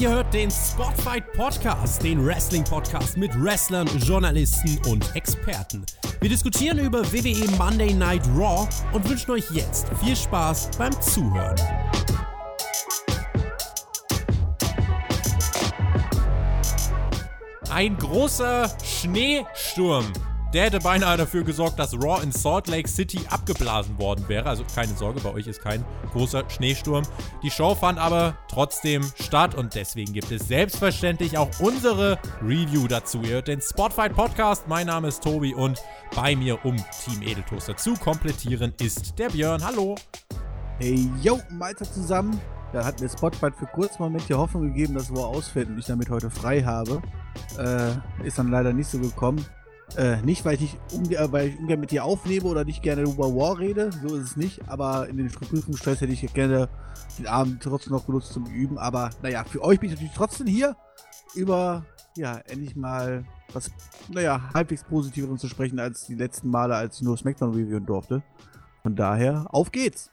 Ihr hört den Spotfight Podcast, den Wrestling Podcast mit Wrestlern, Journalisten und Experten. Wir diskutieren über WWE Monday Night Raw und wünschen euch jetzt viel Spaß beim Zuhören. Ein großer Schneesturm der hätte beinahe dafür gesorgt, dass Raw in Salt Lake City abgeblasen worden wäre. Also keine Sorge, bei euch ist kein großer Schneesturm. Die Show fand aber trotzdem statt und deswegen gibt es selbstverständlich auch unsere Review dazu. Ihr hört den Spotfight Podcast. Mein Name ist Tobi und bei mir, um Team Edeltoaster zu komplettieren, ist der Björn. Hallo. Hey, yo, Meister zusammen. Da hat mir Spotfight für kurz Moment die Hoffnung gegeben, dass Raw ausfällt und ich damit heute frei habe. Äh, ist dann leider nicht so gekommen. Äh, nicht, weil ich, nicht umge weil ich ungern mit dir aufnehme oder nicht gerne über War rede, so ist es nicht, aber in den Prüfungsstress hätte ich gerne den Abend trotzdem noch genutzt zum Üben. Aber naja, für euch bin ich natürlich trotzdem hier, über, ja, endlich mal was, naja, halbwegs Positiveres zu sprechen als die letzten Male, als ich nur Smackdown reviewen durfte. Von daher, auf geht's!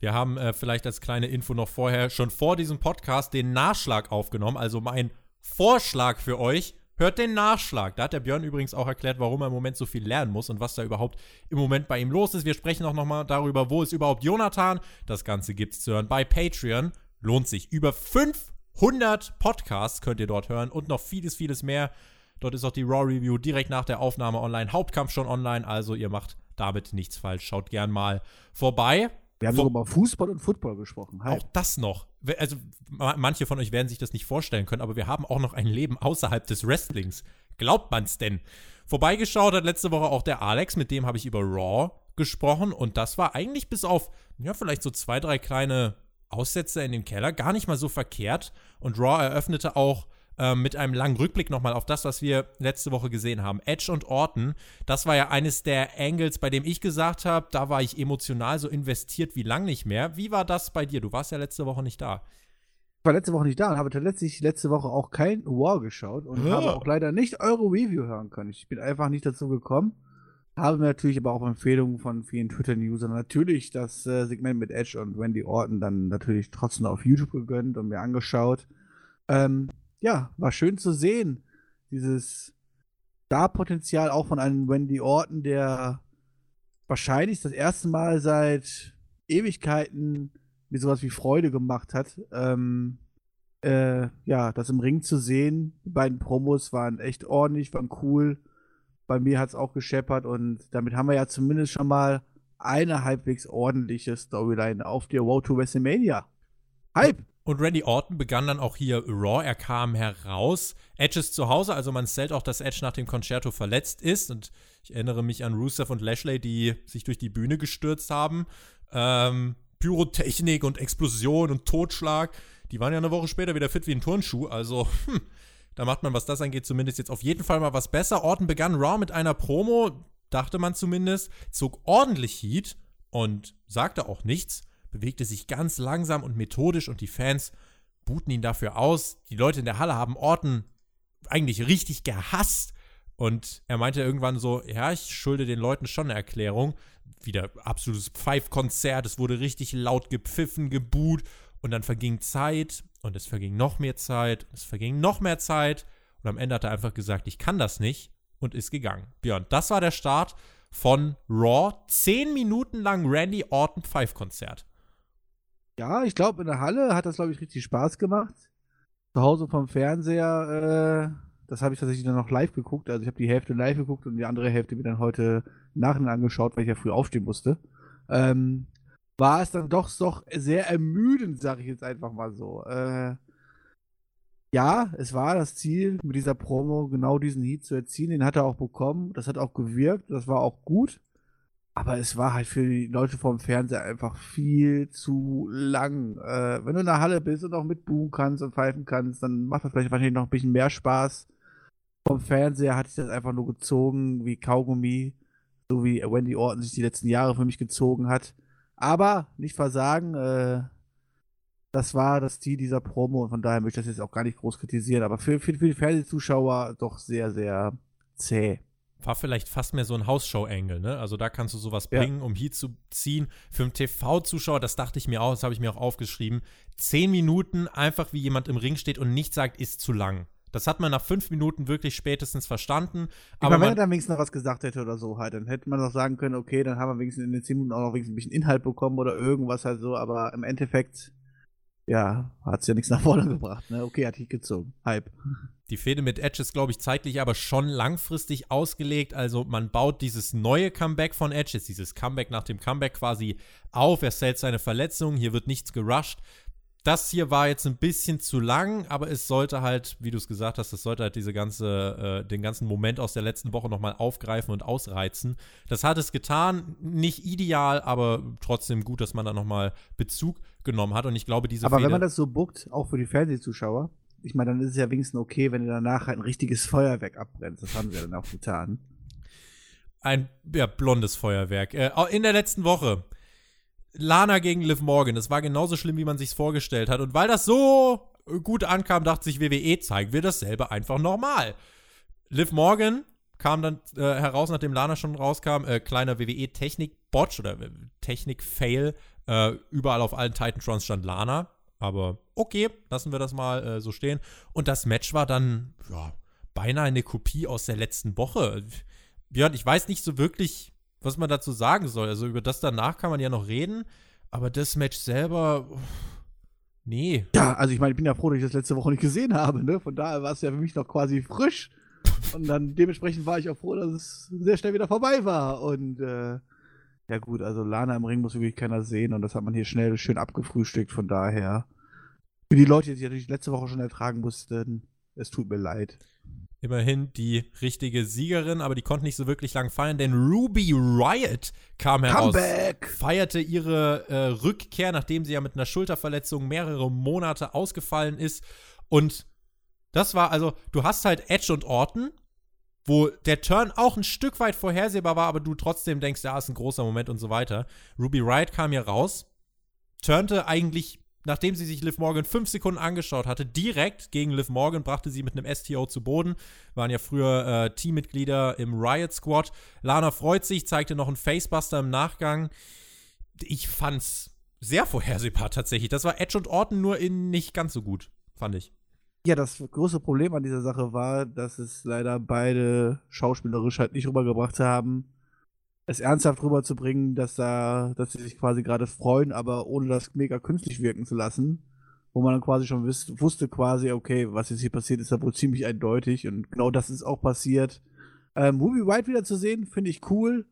Wir haben äh, vielleicht als kleine Info noch vorher schon vor diesem Podcast den Nachschlag aufgenommen, also mein Vorschlag für euch Hört den Nachschlag. Da hat der Björn übrigens auch erklärt, warum er im Moment so viel lernen muss und was da überhaupt im Moment bei ihm los ist. Wir sprechen auch nochmal darüber, wo ist überhaupt Jonathan. Das Ganze gibt's zu hören bei Patreon. Lohnt sich. Über 500 Podcasts könnt ihr dort hören und noch vieles, vieles mehr. Dort ist auch die Raw Review direkt nach der Aufnahme online. Hauptkampf schon online. Also ihr macht damit nichts falsch. Schaut gern mal vorbei. Wir haben sogar über Fußball und Football gesprochen. Hi. Auch das noch. Also manche von euch werden sich das nicht vorstellen können, aber wir haben auch noch ein Leben außerhalb des Wrestlings. Glaubt man's denn? Vorbeigeschaut hat letzte Woche auch der Alex, mit dem habe ich über Raw gesprochen und das war eigentlich bis auf, ja, vielleicht so zwei, drei kleine Aussätze in dem Keller gar nicht mal so verkehrt und Raw eröffnete auch ähm, mit einem langen Rückblick nochmal auf das, was wir letzte Woche gesehen haben. Edge und Orton, das war ja eines der Angles, bei dem ich gesagt habe, da war ich emotional so investiert wie lang nicht mehr. Wie war das bei dir? Du warst ja letzte Woche nicht da. Ich war letzte Woche nicht da und habe tatsächlich letzte Woche auch kein War geschaut und ja. habe auch leider nicht eure Review hören können. Ich bin einfach nicht dazu gekommen. Habe mir natürlich aber auch Empfehlungen von vielen Twitter-Usern natürlich das äh, Segment mit Edge und Wendy Orton dann natürlich trotzdem auf YouTube gegönnt und mir angeschaut. Ähm, ja, war schön zu sehen. Dieses Star-Potenzial auch von einem Wendy Orton, der wahrscheinlich das erste Mal seit Ewigkeiten mir sowas wie Freude gemacht hat. Ähm, äh, ja, das im Ring zu sehen. Die beiden Promos waren echt ordentlich, waren cool. Bei mir hat es auch gescheppert und damit haben wir ja zumindest schon mal eine halbwegs ordentliche Storyline auf der Road to WrestleMania. Hype! Und Randy Orton begann dann auch hier Raw. Er kam heraus. Edge ist zu Hause, also man zählt auch, dass Edge nach dem Concerto verletzt ist. Und ich erinnere mich an Rusev und Lashley, die sich durch die Bühne gestürzt haben. Ähm, Pyrotechnik und Explosion und Totschlag. Die waren ja eine Woche später wieder fit wie ein Turnschuh. Also, hm, da macht man, was das angeht, zumindest jetzt auf jeden Fall mal was besser. Orton begann Raw mit einer Promo, dachte man zumindest, zog ordentlich Heat und sagte auch nichts bewegte sich ganz langsam und methodisch und die Fans booten ihn dafür aus. Die Leute in der Halle haben Orton eigentlich richtig gehasst. Und er meinte irgendwann so, ja, ich schulde den Leuten schon eine Erklärung. Wieder absolutes Pfeifkonzert, es wurde richtig laut gepfiffen, geboot und dann verging Zeit und es verging noch mehr Zeit, es verging noch mehr Zeit und am Ende hat er einfach gesagt, ich kann das nicht und ist gegangen. Björn, das war der Start von Raw. Zehn Minuten lang Randy Orton Pfeifkonzert. Ja, ich glaube, in der Halle hat das, glaube ich, richtig Spaß gemacht. Zu Hause vom Fernseher, äh, das habe ich tatsächlich dann noch live geguckt. Also ich habe die Hälfte live geguckt und die andere Hälfte mir dann heute nachher angeschaut, weil ich ja früh aufstehen musste. Ähm, war es dann doch doch sehr ermüdend, sage ich jetzt einfach mal so. Äh, ja, es war das Ziel, mit dieser Promo genau diesen Heat zu erzielen. Den hat er auch bekommen. Das hat auch gewirkt. Das war auch gut. Aber es war halt für die Leute vom Fernseher einfach viel zu lang. Äh, wenn du in der Halle bist und auch mitbuchen kannst und pfeifen kannst, dann macht das vielleicht wahrscheinlich noch ein bisschen mehr Spaß. Vom Fernseher hatte ich das einfach nur gezogen wie Kaugummi, so wie Wendy Orton sich die letzten Jahre für mich gezogen hat. Aber nicht versagen, äh, das war das Ziel dieser Promo und von daher möchte ich das jetzt auch gar nicht groß kritisieren. Aber für, für, für die Fernsehzuschauer doch sehr, sehr zäh. War vielleicht fast mehr so ein Hausshow-Angle, ne? Also da kannst du sowas Ja. bringen, um Heat zu ziehen. Für einen TV-Zuschauer, das dachte ich mir auch, das habe ich mir auch aufgeschrieben. Zehn Minuten einfach wie jemand im Ring steht und nichts sagt, ist zu lang. Das hat man nach fünf Minuten wirklich spätestens verstanden. Aber meine, wenn er man, dann wenigstens noch was gesagt hätte oder so halt, dann hätte man doch sagen können, okay, dann haben wir wenigstens in den 10 Minuten auch noch wenigstens ein bisschen Inhalt bekommen oder irgendwas halt so, aber im Endeffekt, ja, hat es ja nichts nach vorne gebracht, ne? Okay, hat Heat gezogen. Hype. die Fehde mit Edge ist, glaube ich, zeitlich aber schon langfristig ausgelegt. Also man baut dieses neue Comeback von Edge, dieses Comeback nach dem Comeback quasi auf. Er stellt seine Verletzung, hier wird nichts gerusht. Das hier war jetzt ein bisschen zu lang, aber es sollte halt, wie du es gesagt hast, es sollte halt diese ganze, äh, den ganzen Moment aus der letzten Woche nochmal aufgreifen und ausreizen. Das hat es getan, nicht ideal, aber trotzdem gut, dass man da nochmal Bezug genommen hat. Und ich glaube, diese aber wenn Fehde- man das so bookt, auch für die Fernsehzuschauer, ich meine, dann ist es ja wenigstens okay, wenn du danach halt ein richtiges Feuerwerk abbrennst. Das haben sie ja dann auch getan. Ein ja, blondes Feuerwerk. Äh, in der letzten Woche. Lana gegen Liv Morgan. Das war genauso schlimm, wie man sich's vorgestellt hat. Und weil das so gut ankam, dachte sich WWE, zeigen wir dasselbe einfach nochmal. Liv Morgan kam dann äh, heraus, nachdem Lana schon rauskam, äh, kleiner WWE-Technik-Botch oder äh, Technik-Fail. Äh, überall auf allen Titantrons stand Lana. Aber okay, lassen wir das mal äh, so stehen. Und das Match war dann, ja, beinahe eine Kopie aus der letzten Woche. Björn, ich weiß nicht so wirklich, was man dazu sagen soll. Also über das danach kann man ja noch reden, aber das Match selber, uff, nee. Ja, also ich meine, ich bin ja froh, dass ich das letzte Woche nicht gesehen habe, ne? Von daher war es ja für mich noch quasi frisch. Und dann dementsprechend war ich auch froh, dass es sehr schnell wieder vorbei war. Und äh, ja gut, also Lana im Ring muss wirklich keiner sehen und das hat man hier schnell schön abgefrühstückt. Von daher, für die Leute, die sich natürlich letzte Woche schon ertragen mussten, es tut mir leid. Immerhin die richtige Siegerin, aber die konnte nicht so wirklich lang feiern, denn Ruby Riot kam heraus. Comeback! Feierte ihre äh, Rückkehr, nachdem sie ja mit einer Schulterverletzung mehrere Monate ausgefallen ist. Und das war also, du hast halt Edge und Orton, wo der Turn auch ein Stück weit vorhersehbar war, aber du trotzdem denkst, ja, ist ein großer Moment und so weiter. Ruby Riot kam hier raus, turnte eigentlich, nachdem sie sich Liv Morgan fünf Sekunden angeschaut hatte, direkt gegen Liv Morgan, brachte sie mit einem STO zu Boden. Waren ja früher äh, Teammitglieder im Riot Squad. Lana freut sich, zeigte noch einen Facebuster im Nachgang. Ich fand's sehr vorhersehbar tatsächlich. Das war Edge und Orton nur in nicht ganz so gut, fand ich. Ja, das große Problem an dieser Sache war, dass es leider beide schauspielerisch halt nicht rübergebracht haben, es ernsthaft rüberzubringen, dass da, dass sie sich quasi gerade freuen, aber ohne das mega künstlich wirken zu lassen. Wo man dann quasi schon wiss, wusste quasi, okay, was jetzt hier passiert, ist da wohl ziemlich eindeutig und genau das ist auch passiert. Ähm, Ruby White wieder zu sehen, finde ich cool.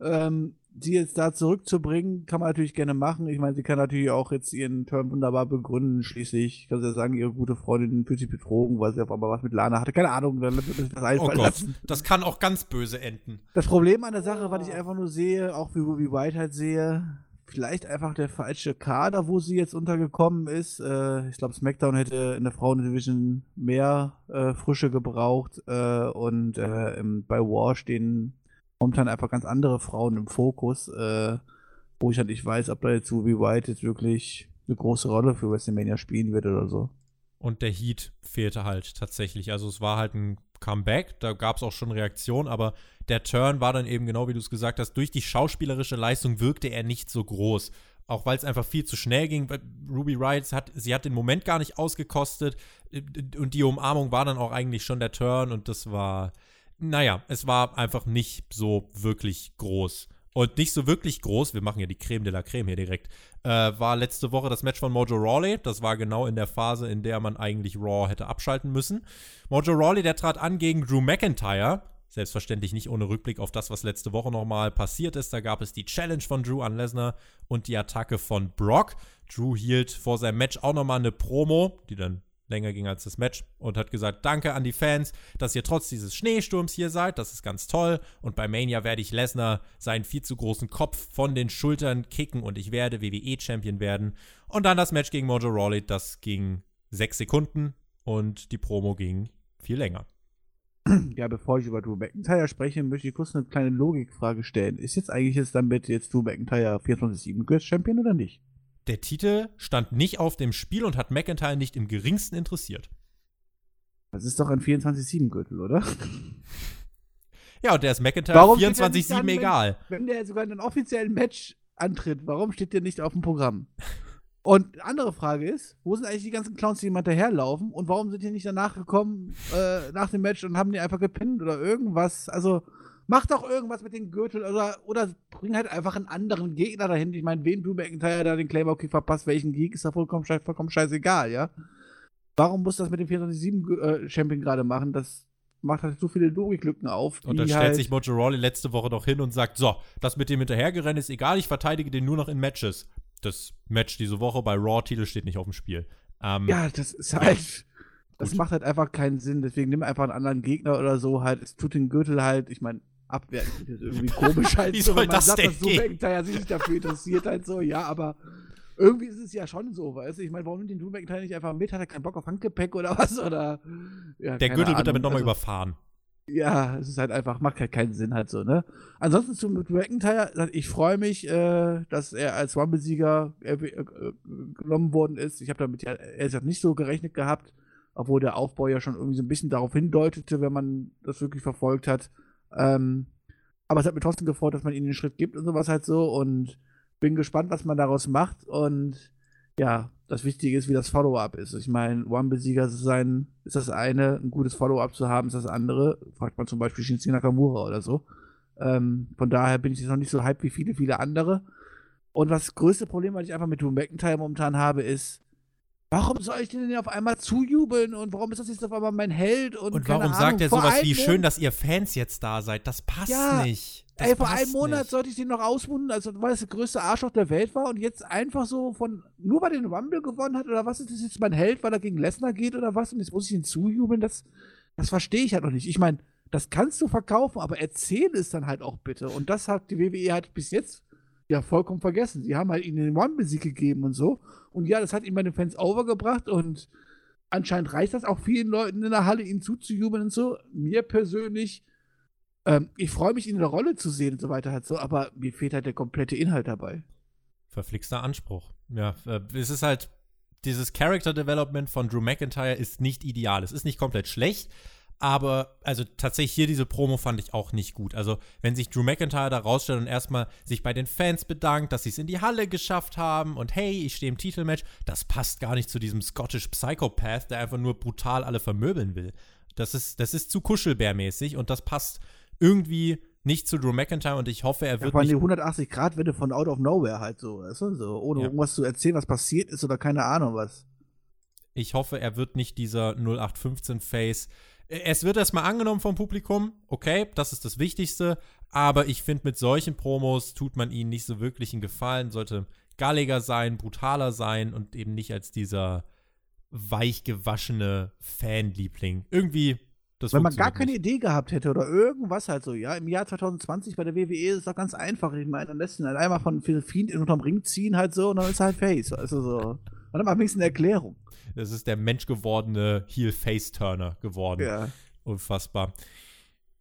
Ähm, sie jetzt da zurückzubringen, kann man natürlich gerne machen. Ich meine, sie kann natürlich auch jetzt ihren Turn wunderbar begründen. Schließlich kann sie ja sagen, ihre gute Freundin fühlt sich betrogen, weil sie auf einmal was mit Lana hatte. Keine Ahnung, dann wird sich das Oh Gott, das kann auch ganz böse enden. Das Problem an der Sache, was ich einfach nur sehe, auch wie Ruby White halt sehe, vielleicht einfach der falsche Kader, wo sie jetzt untergekommen ist. Äh, ich glaube, SmackDown hätte in der Frauendivision mehr äh, Frische gebraucht äh, und äh, im, bei War stehen momentan einfach ganz andere Frauen im Fokus, äh, wo ich halt nicht weiß, ob da jetzt Ruby White jetzt wirklich eine große Rolle für WrestleMania spielen wird oder so. Und der Heat fehlte halt tatsächlich. Also es war halt ein Comeback, da gab es auch schon Reaktionen, aber der Turn war dann eben genau wie du es gesagt hast, durch die schauspielerische Leistung wirkte er nicht so groß. Auch weil es einfach viel zu schnell ging. Ruby Riot hat, sie hat den Moment gar nicht ausgekostet äh, und die Umarmung war dann auch eigentlich schon der Turn und das war, naja, es war einfach nicht so wirklich groß. Und nicht so wirklich groß, wir machen ja die Creme de la Creme hier direkt, äh, war letzte Woche das Match von Mojo Rawley. Das war genau in der Phase, in der man eigentlich Raw hätte abschalten müssen. Mojo Rawley, der trat an gegen Drew McIntyre. Selbstverständlich nicht ohne Rückblick auf das, was letzte Woche nochmal passiert ist. Da gab es die Challenge von Drew an Lesnar und die Attacke von Brock. Drew hielt vor seinem Match auch nochmal eine Promo, die dann länger ging als das Match und hat gesagt, danke an die Fans, dass ihr trotz dieses Schneesturms hier seid, das ist ganz toll und bei Mania werde ich Lesnar seinen viel zu großen Kopf von den Schultern kicken und ich werde WWE-Champion werden. Und dann das Match gegen Mojo Rawley, das ging sechs Sekunden und die Promo ging viel länger. Ja, bevor ich über Drew McIntyre spreche, möchte ich kurz eine kleine Logikfrage stellen. Ist jetzt eigentlich jetzt damit jetzt Drew McIntyre 24-7 Girls Champion oder nicht? Der Titel stand nicht auf dem Spiel und hat McIntyre nicht im geringsten interessiert. Das ist doch ein 24-7 Gürtel, oder? Ja, und der ist McIntyre 24-7 egal. Wenn, wenn der sogar in einem offiziellen Match antritt, warum steht der nicht auf dem Programm? Und andere Frage ist, wo sind eigentlich die ganzen Clowns, die ihm hinterherlaufen und warum sind die nicht danach gekommen, äh, nach dem Match und haben die einfach gepinnt oder irgendwas? Also, mach doch irgendwas mit den Gürtel oder, oder bring halt einfach einen anderen Gegner dahin. Ich meine, wen Drew McIntyre da den Claymore Kick verpasst, welchen Geek, ist da vollkommen, vollkommen scheißegal, ja? Warum muss das mit dem 24-7-Champion äh, gerade machen? Das macht halt so viele Logiklücken auf. Und dann stellt halt sich Mojo Rawley letzte Woche noch hin und sagt: So, das mit dem hinterhergerennen ist egal, ich verteidige den nur noch in Matches. Das Match diese Woche bei Raw-Titel steht nicht auf dem Spiel. Ähm, ja, das ist halt. Das gut. macht halt einfach keinen Sinn. Deswegen nimm einfach einen anderen Gegner oder so halt. Es tut den Gürtel halt, ich meine, abwerten ist irgendwie komisch halt. Wie so, soll das sagt, denn dass so McIntyre sich nicht dafür interessiert halt so, ja, aber irgendwie ist es ja schon so, weißt du? Ich meine, warum nimmt den Drew McIntyre nicht einfach mit? Hat er keinen Bock auf Handgepäck oder was? Oder, ja, Der Gürtel Ahnung. wird damit nochmal also, überfahren. Ja, es ist halt einfach, macht halt keinen Sinn halt so, ne? Ansonsten zu McIntyre, ich freue mich, äh, dass er als Rumble-Sieger äh, äh, genommen worden ist. Ich habe damit ja ehrlich gesagt nicht so gerechnet gehabt, obwohl der Aufbau ja schon irgendwie so ein bisschen darauf hindeutete, wenn man das wirklich verfolgt hat. Ähm, aber es hat mir trotzdem gefreut, dass man ihnen den Schritt gibt und sowas halt so und bin gespannt, was man daraus macht und ja, das Wichtige ist, wie das Follow-up ist. Ich meine, One-Besieger zu sein, ist das eine, ein gutes Follow-up zu haben, ist das andere. Fragt man zum Beispiel Shinsuke Nakamura oder so. Ähm, von daher bin ich jetzt noch nicht so hype wie viele, viele andere. Und das größte Problem, was ich einfach mit Drew McIntyre momentan habe, ist, Warum soll ich denn auf einmal zujubeln und warum ist das jetzt auf einmal mein Held? Und, und warum sagt er sowas wie schön, dass ihr Fans jetzt da seid? Das passt ja, nicht. Das ey, vor einem Monat nicht. sollte ich den noch ausmunden, also weil es der größte Arschloch der Welt war und jetzt einfach so von, nur weil er den Rumble gewonnen hat oder was ist das jetzt mein Held, weil er gegen Lesnar geht oder was und jetzt muss ich ihn zujubeln, das, das verstehe ich halt noch nicht. Ich meine, das kannst du verkaufen, aber erzähl es dann halt auch bitte und das hat die WWE halt bis jetzt ja vollkommen vergessen. Sie haben halt ihnen den One-Besieg gegeben und so. Und ja, das hat ihn bei den Fans overgebracht und anscheinend reicht das auch vielen Leuten in der Halle, ihn zuzujubeln und so. Mir persönlich, ähm, ich freue mich, ihn in der Rolle zu sehen und so weiter halt so, aber mir fehlt halt der komplette Inhalt dabei. Verflixter Anspruch. Ja, äh, es ist halt, dieses Character Development von Drew McIntyre ist nicht ideal. Es ist nicht komplett schlecht, aber, also tatsächlich hier diese Promo fand ich auch nicht gut. Also, wenn sich Drew McIntyre da rausstellt und erstmal sich bei den Fans bedankt, dass sie es in die Halle geschafft haben und hey, ich stehe im Titelmatch, das passt gar nicht zu diesem Scottish Psychopath, der einfach nur brutal alle vermöbeln will. Das ist, das ist zu kuschelbärmäßig und das passt irgendwie nicht zu Drew McIntyre und ich hoffe, er wird. Ja, vor die 180-Grad-Wende von Out of Nowhere halt so, weißt du? so ohne ja. irgendwas zu erzählen, was passiert ist oder keine Ahnung was. Ich hoffe, er wird nicht dieser 0815-Face es wird erstmal angenommen vom Publikum, okay, das ist das Wichtigste, aber ich finde, mit solchen Promos tut man ihnen nicht so wirklich einen Gefallen, sollte galliger sein, brutaler sein und eben nicht als dieser weichgewaschene Fanliebling. Irgendwie, das Wenn man gar keine nicht. Idee gehabt hätte oder irgendwas halt so, ja, im Jahr 2020 bei der WWE ist es doch ganz einfach. Ich meine, am besten halt einmal von Fiend unterm Ring ziehen halt so und dann ist er halt Face, also so. Und dann mal wenigstens eine Erklärung. Es ist der menschgewordene Heel-Face-Turner geworden. Ja. Unfassbar.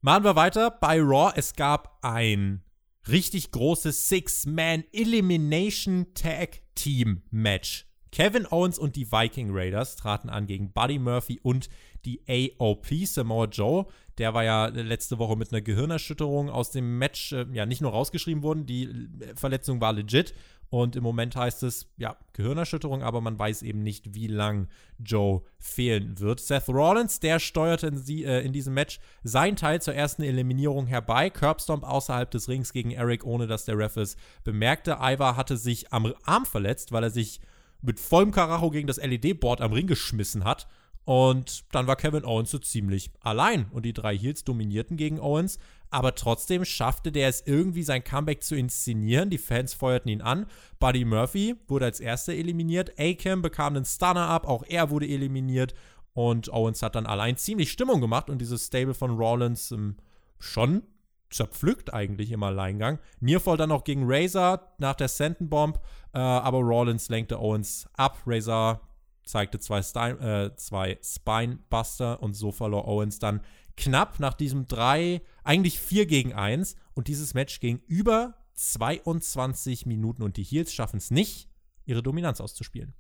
Machen wir weiter bei Raw. Es gab ein richtig großes Six-Man-Elimination Tag Team Match. Kevin Owens und die Viking Raiders traten an gegen Buddy Murphy und die AOP Samoa Joe. Der war ja letzte Woche mit einer Gehirnerschütterung aus dem Match äh, ja nicht nur rausgeschrieben worden, die Verletzung war legit und im Moment heißt es, ja, Gehirnerschütterung, aber man weiß eben nicht, wie lang Joe fehlen wird. Seth Rollins, der steuerte in, sie, äh, in diesem Match sein Teil zur ersten Eliminierung herbei. Curbstomp außerhalb des Rings gegen Eric, ohne dass der Ref es bemerkte. Ivar hatte sich am Arm verletzt, weil er sich mit vollem Karacho gegen das LED-Board am Ring geschmissen hat. Und dann war Kevin Owens so ziemlich allein und die drei Heels dominierten gegen Owens. Aber trotzdem schaffte der es irgendwie, sein Comeback zu inszenieren. Die Fans feuerten ihn an. Buddy Murphy wurde als erster eliminiert. Akam bekam einen Stunner ab. Auch er wurde eliminiert. Und Owens hat dann allein ziemlich Stimmung gemacht und dieses Stable von Rollins ähm, schon zerpflückt eigentlich im Alleingang. Nearfall dann noch gegen Razor nach der Senton Bomb. Äh, aber Rollins lenkte Owens ab. Razor zeigte zwei, Stein, äh, zwei Spinebuster und so verlor Owens dann knapp nach diesem 3, eigentlich 4 gegen 1 und dieses Match ging über 22 Minuten und die Heels schaffen es nicht, ihre Dominanz auszuspielen.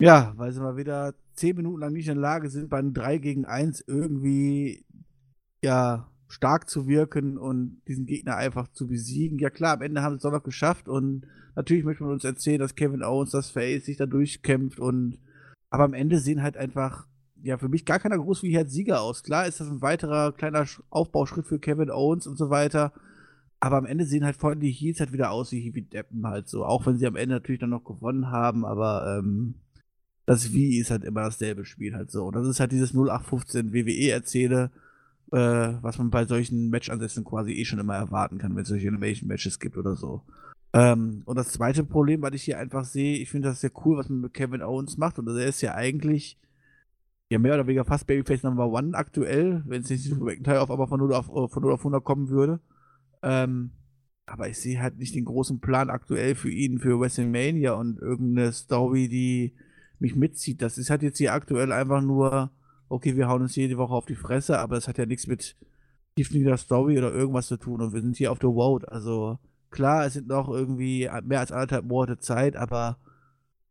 Ja, weil sie mal wieder 10 Minuten lang nicht in der Lage sind, bei einem 3 gegen 1 irgendwie ja, stark zu wirken und diesen Gegner einfach zu besiegen. Ja klar, am Ende haben sie es doch noch geschafft und natürlich möchte man uns erzählen, dass Kevin Owens das Face sich da durchkämpft und aber am Ende sehen halt einfach ja für mich gar keiner groß wie als Sieger aus. Klar ist das ein weiterer kleiner Aufbauschritt für Kevin Owens und so weiter. Aber am Ende sehen halt vor allem die Heels halt wieder aus wie, wie Deppen halt so. Auch wenn sie am Ende natürlich dann noch gewonnen haben, aber ähm, das Wie ist halt immer dasselbe Spiel halt so. Und das ist halt dieses 0815 WWE-Erzähle, äh, was man bei solchen Matchansätzen quasi eh schon immer erwarten kann, wenn es solche Animation-Matches gibt oder so. Ähm, und das zweite Problem, was ich hier einfach sehe, ich finde das sehr cool, was man mit Kevin Owens macht. Und er ist ja eigentlich ja mehr oder weniger fast Babyface Number One aktuell, wenn es nicht Super McIntyre auf aber von 0 auf, von 0 auf 100 kommen würde. Ähm, aber ich sehe halt nicht den großen Plan aktuell für ihn, für WrestleMania und irgendeine Story, die mich mitzieht. Das ist halt jetzt hier aktuell einfach nur, okay, wir hauen uns jede Woche auf die Fresse, aber es hat ja nichts mit tiefliegender Story oder irgendwas zu tun und wir sind hier auf der Road. Also klar, es sind noch irgendwie mehr als anderthalb Monate Zeit, aber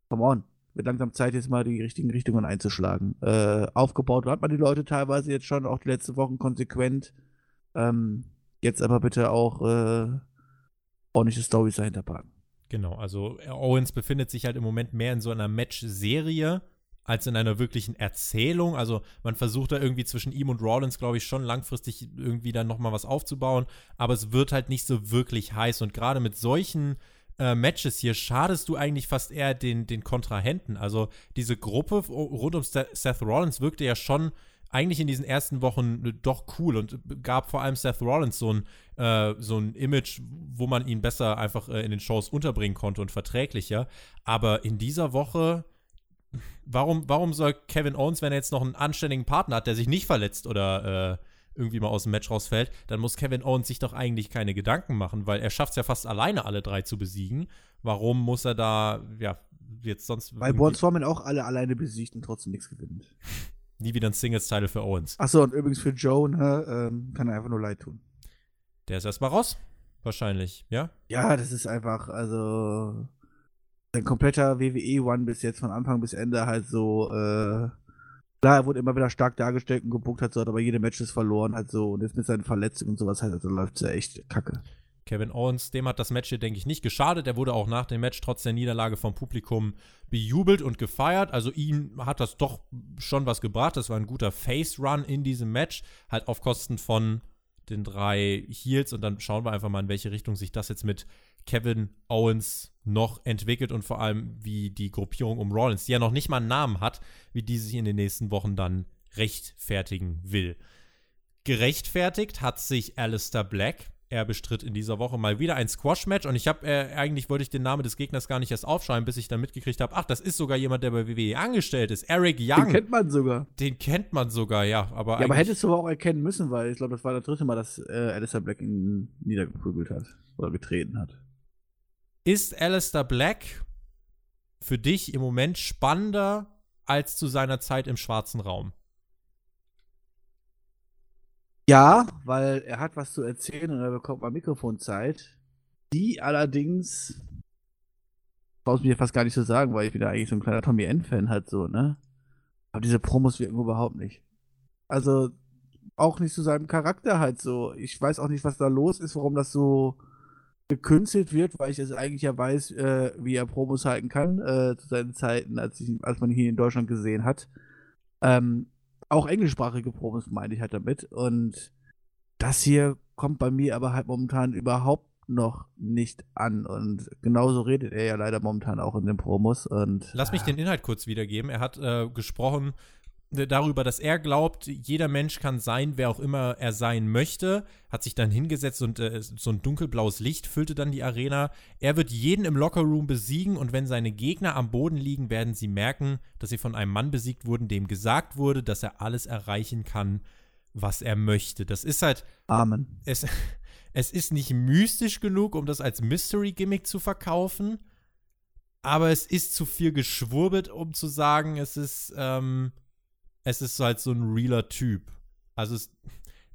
come on. Wird langsam Zeit, jetzt mal die richtigen Richtungen einzuschlagen. Äh, aufgebaut hat man die Leute teilweise jetzt schon, auch die letzten Wochen konsequent. Ähm, jetzt aber bitte auch äh, ordentliche Storys dahinter packen. Genau, also Owens befindet sich halt im Moment mehr in so einer Match-Serie als in einer wirklichen Erzählung. Also man versucht da irgendwie zwischen ihm und Rollins, glaube ich, schon langfristig irgendwie dann nochmal was aufzubauen. Aber es wird halt nicht so wirklich heiß. Und gerade mit solchen äh, Matches hier schadest du eigentlich fast eher den, den Kontrahenten. Also diese Gruppe rund um Seth Rollins wirkte ja schon eigentlich in diesen ersten Wochen äh, doch cool und gab vor allem Seth Rollins so ein, äh, so ein Image, wo man ihn besser einfach äh, in den Shows unterbringen konnte und verträglicher. Aber in dieser Woche, warum, warum soll Kevin Owens, wenn er jetzt noch einen anständigen Partner hat, der sich nicht verletzt oder äh, irgendwie mal aus dem Match rausfällt, dann muss Kevin Owens sich doch eigentlich keine Gedanken machen, weil er schafft es ja fast alleine, alle drei zu besiegen. Warum muss er da, ja, jetzt sonst. Weil Braun Strowman auch alle alleine besiegt und trotzdem nichts gewinnt. Nie wieder ein Singles-Title für Owens. Achso, und übrigens für Joe, ne, ähm, kann er einfach nur leid tun. Der ist erstmal raus. Wahrscheinlich, ja? Ja, das ist einfach, also. Sein kompletter WWE-One bis jetzt von Anfang bis Ende halt so, äh, klar, er wurde immer wieder stark dargestellt und gebuckt hat, so hat aber jede Matches verloren, halt so, und jetzt mit seinen Verletzungen und sowas halt, also läuft es ja echt kacke. Kevin Owens, dem hat das Match hier, denke ich, nicht geschadet. Er wurde auch nach dem Match trotz der Niederlage vom Publikum bejubelt und gefeiert. Also ihm hat das doch schon was gebracht. Das war ein guter Face-Run in diesem Match, halt auf Kosten von den drei Heels. Und dann schauen wir einfach mal, in welche Richtung sich das jetzt mit Kevin Owens noch entwickelt und vor allem, wie die Gruppierung um Rollins, die ja noch nicht mal einen Namen hat, wie die sich in den nächsten Wochen dann rechtfertigen will. Gerechtfertigt hat sich Alistair Black er bestritt in dieser Woche mal wieder ein Squash-Match und ich habe, äh, eigentlich wollte ich den Namen des Gegners gar nicht erst aufschreiben, bis ich dann mitgekriegt habe, ach, das ist sogar jemand, der bei WWE angestellt ist, Eric Young. Den kennt man sogar. Den kennt man sogar, ja. Aber, ja, aber hättest du aber auch erkennen müssen, weil ich glaube, das war das dritte Mal, dass äh, Alistair Black ihn niedergeprügelt hat oder getreten hat. Ist Alistair Black für dich im Moment spannender als zu seiner Zeit im schwarzen Raum? Ja, weil er hat was zu erzählen und er bekommt mal Mikrofonzeit. Die allerdings, brauchst mir fast gar nicht zu sagen, weil ich bin ja eigentlich so ein kleiner Tommy N-Fan halt so, ne? Aber diese Promos wirken überhaupt nicht. Also auch nicht zu seinem Charakter halt so. Ich weiß auch nicht, was da los ist, warum das so gekünstelt wird, weil ich es eigentlich ja weiß, äh, wie er Promos halten kann, äh, zu seinen Zeiten, als, ich, als man ihn hier in Deutschland gesehen hat. Ähm, auch englischsprachige Promos meine ich halt damit. Und das hier kommt bei mir aber halt momentan überhaupt noch nicht an. Und genauso redet er ja leider momentan auch in den Promos. Und, Lass mich den Inhalt kurz wiedergeben. Er hat äh, gesprochen darüber, dass er glaubt, jeder Mensch kann sein, wer auch immer er sein möchte, hat sich dann hingesetzt und äh, so ein dunkelblaues Licht füllte dann die Arena. Er wird jeden im Lockerroom besiegen und wenn seine Gegner am Boden liegen, werden sie merken, dass sie von einem Mann besiegt wurden, dem gesagt wurde, dass er alles erreichen kann, was er möchte. Das ist halt. Amen. Es, es ist nicht mystisch genug, um das als Mystery-Gimmick zu verkaufen, aber es ist zu viel geschwurbelt, um zu sagen, es ist. Ähm, es ist halt so ein realer Typ. Also es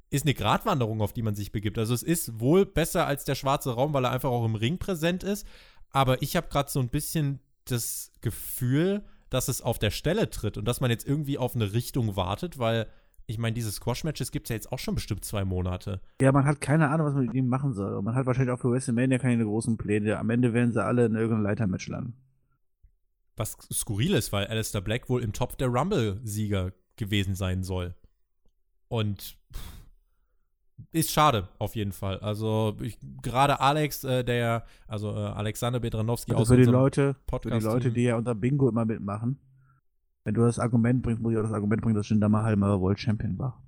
ist eine Gratwanderung, auf die man sich begibt. Also es ist wohl besser als der schwarze Raum, weil er einfach auch im Ring präsent ist. Aber ich habe gerade so ein bisschen das Gefühl, dass es auf der Stelle tritt und dass man jetzt irgendwie auf eine Richtung wartet, weil ich meine, diese Squash-Matches gibt es ja jetzt auch schon bestimmt zwei Monate. Ja, man hat keine Ahnung, was man mit ihm machen soll. Und man hat wahrscheinlich auch für WrestleMania keine großen Pläne. Am Ende werden sie alle in irgendeinem Leitermatch landen. Was skurril ist, weil Alistair Black wohl im Top der Rumble-Sieger gewesen sein soll. Und ist schade, auf jeden Fall. Also gerade Alex, äh, der, also äh, Alexander Bedranowski also aus für die Leute, Podcast für die Leute, die ja unter Bingo immer mitmachen, wenn du das Argument bringst, muss ich auch das Argument bringen, dass Jinder Mahal mal World Champion war.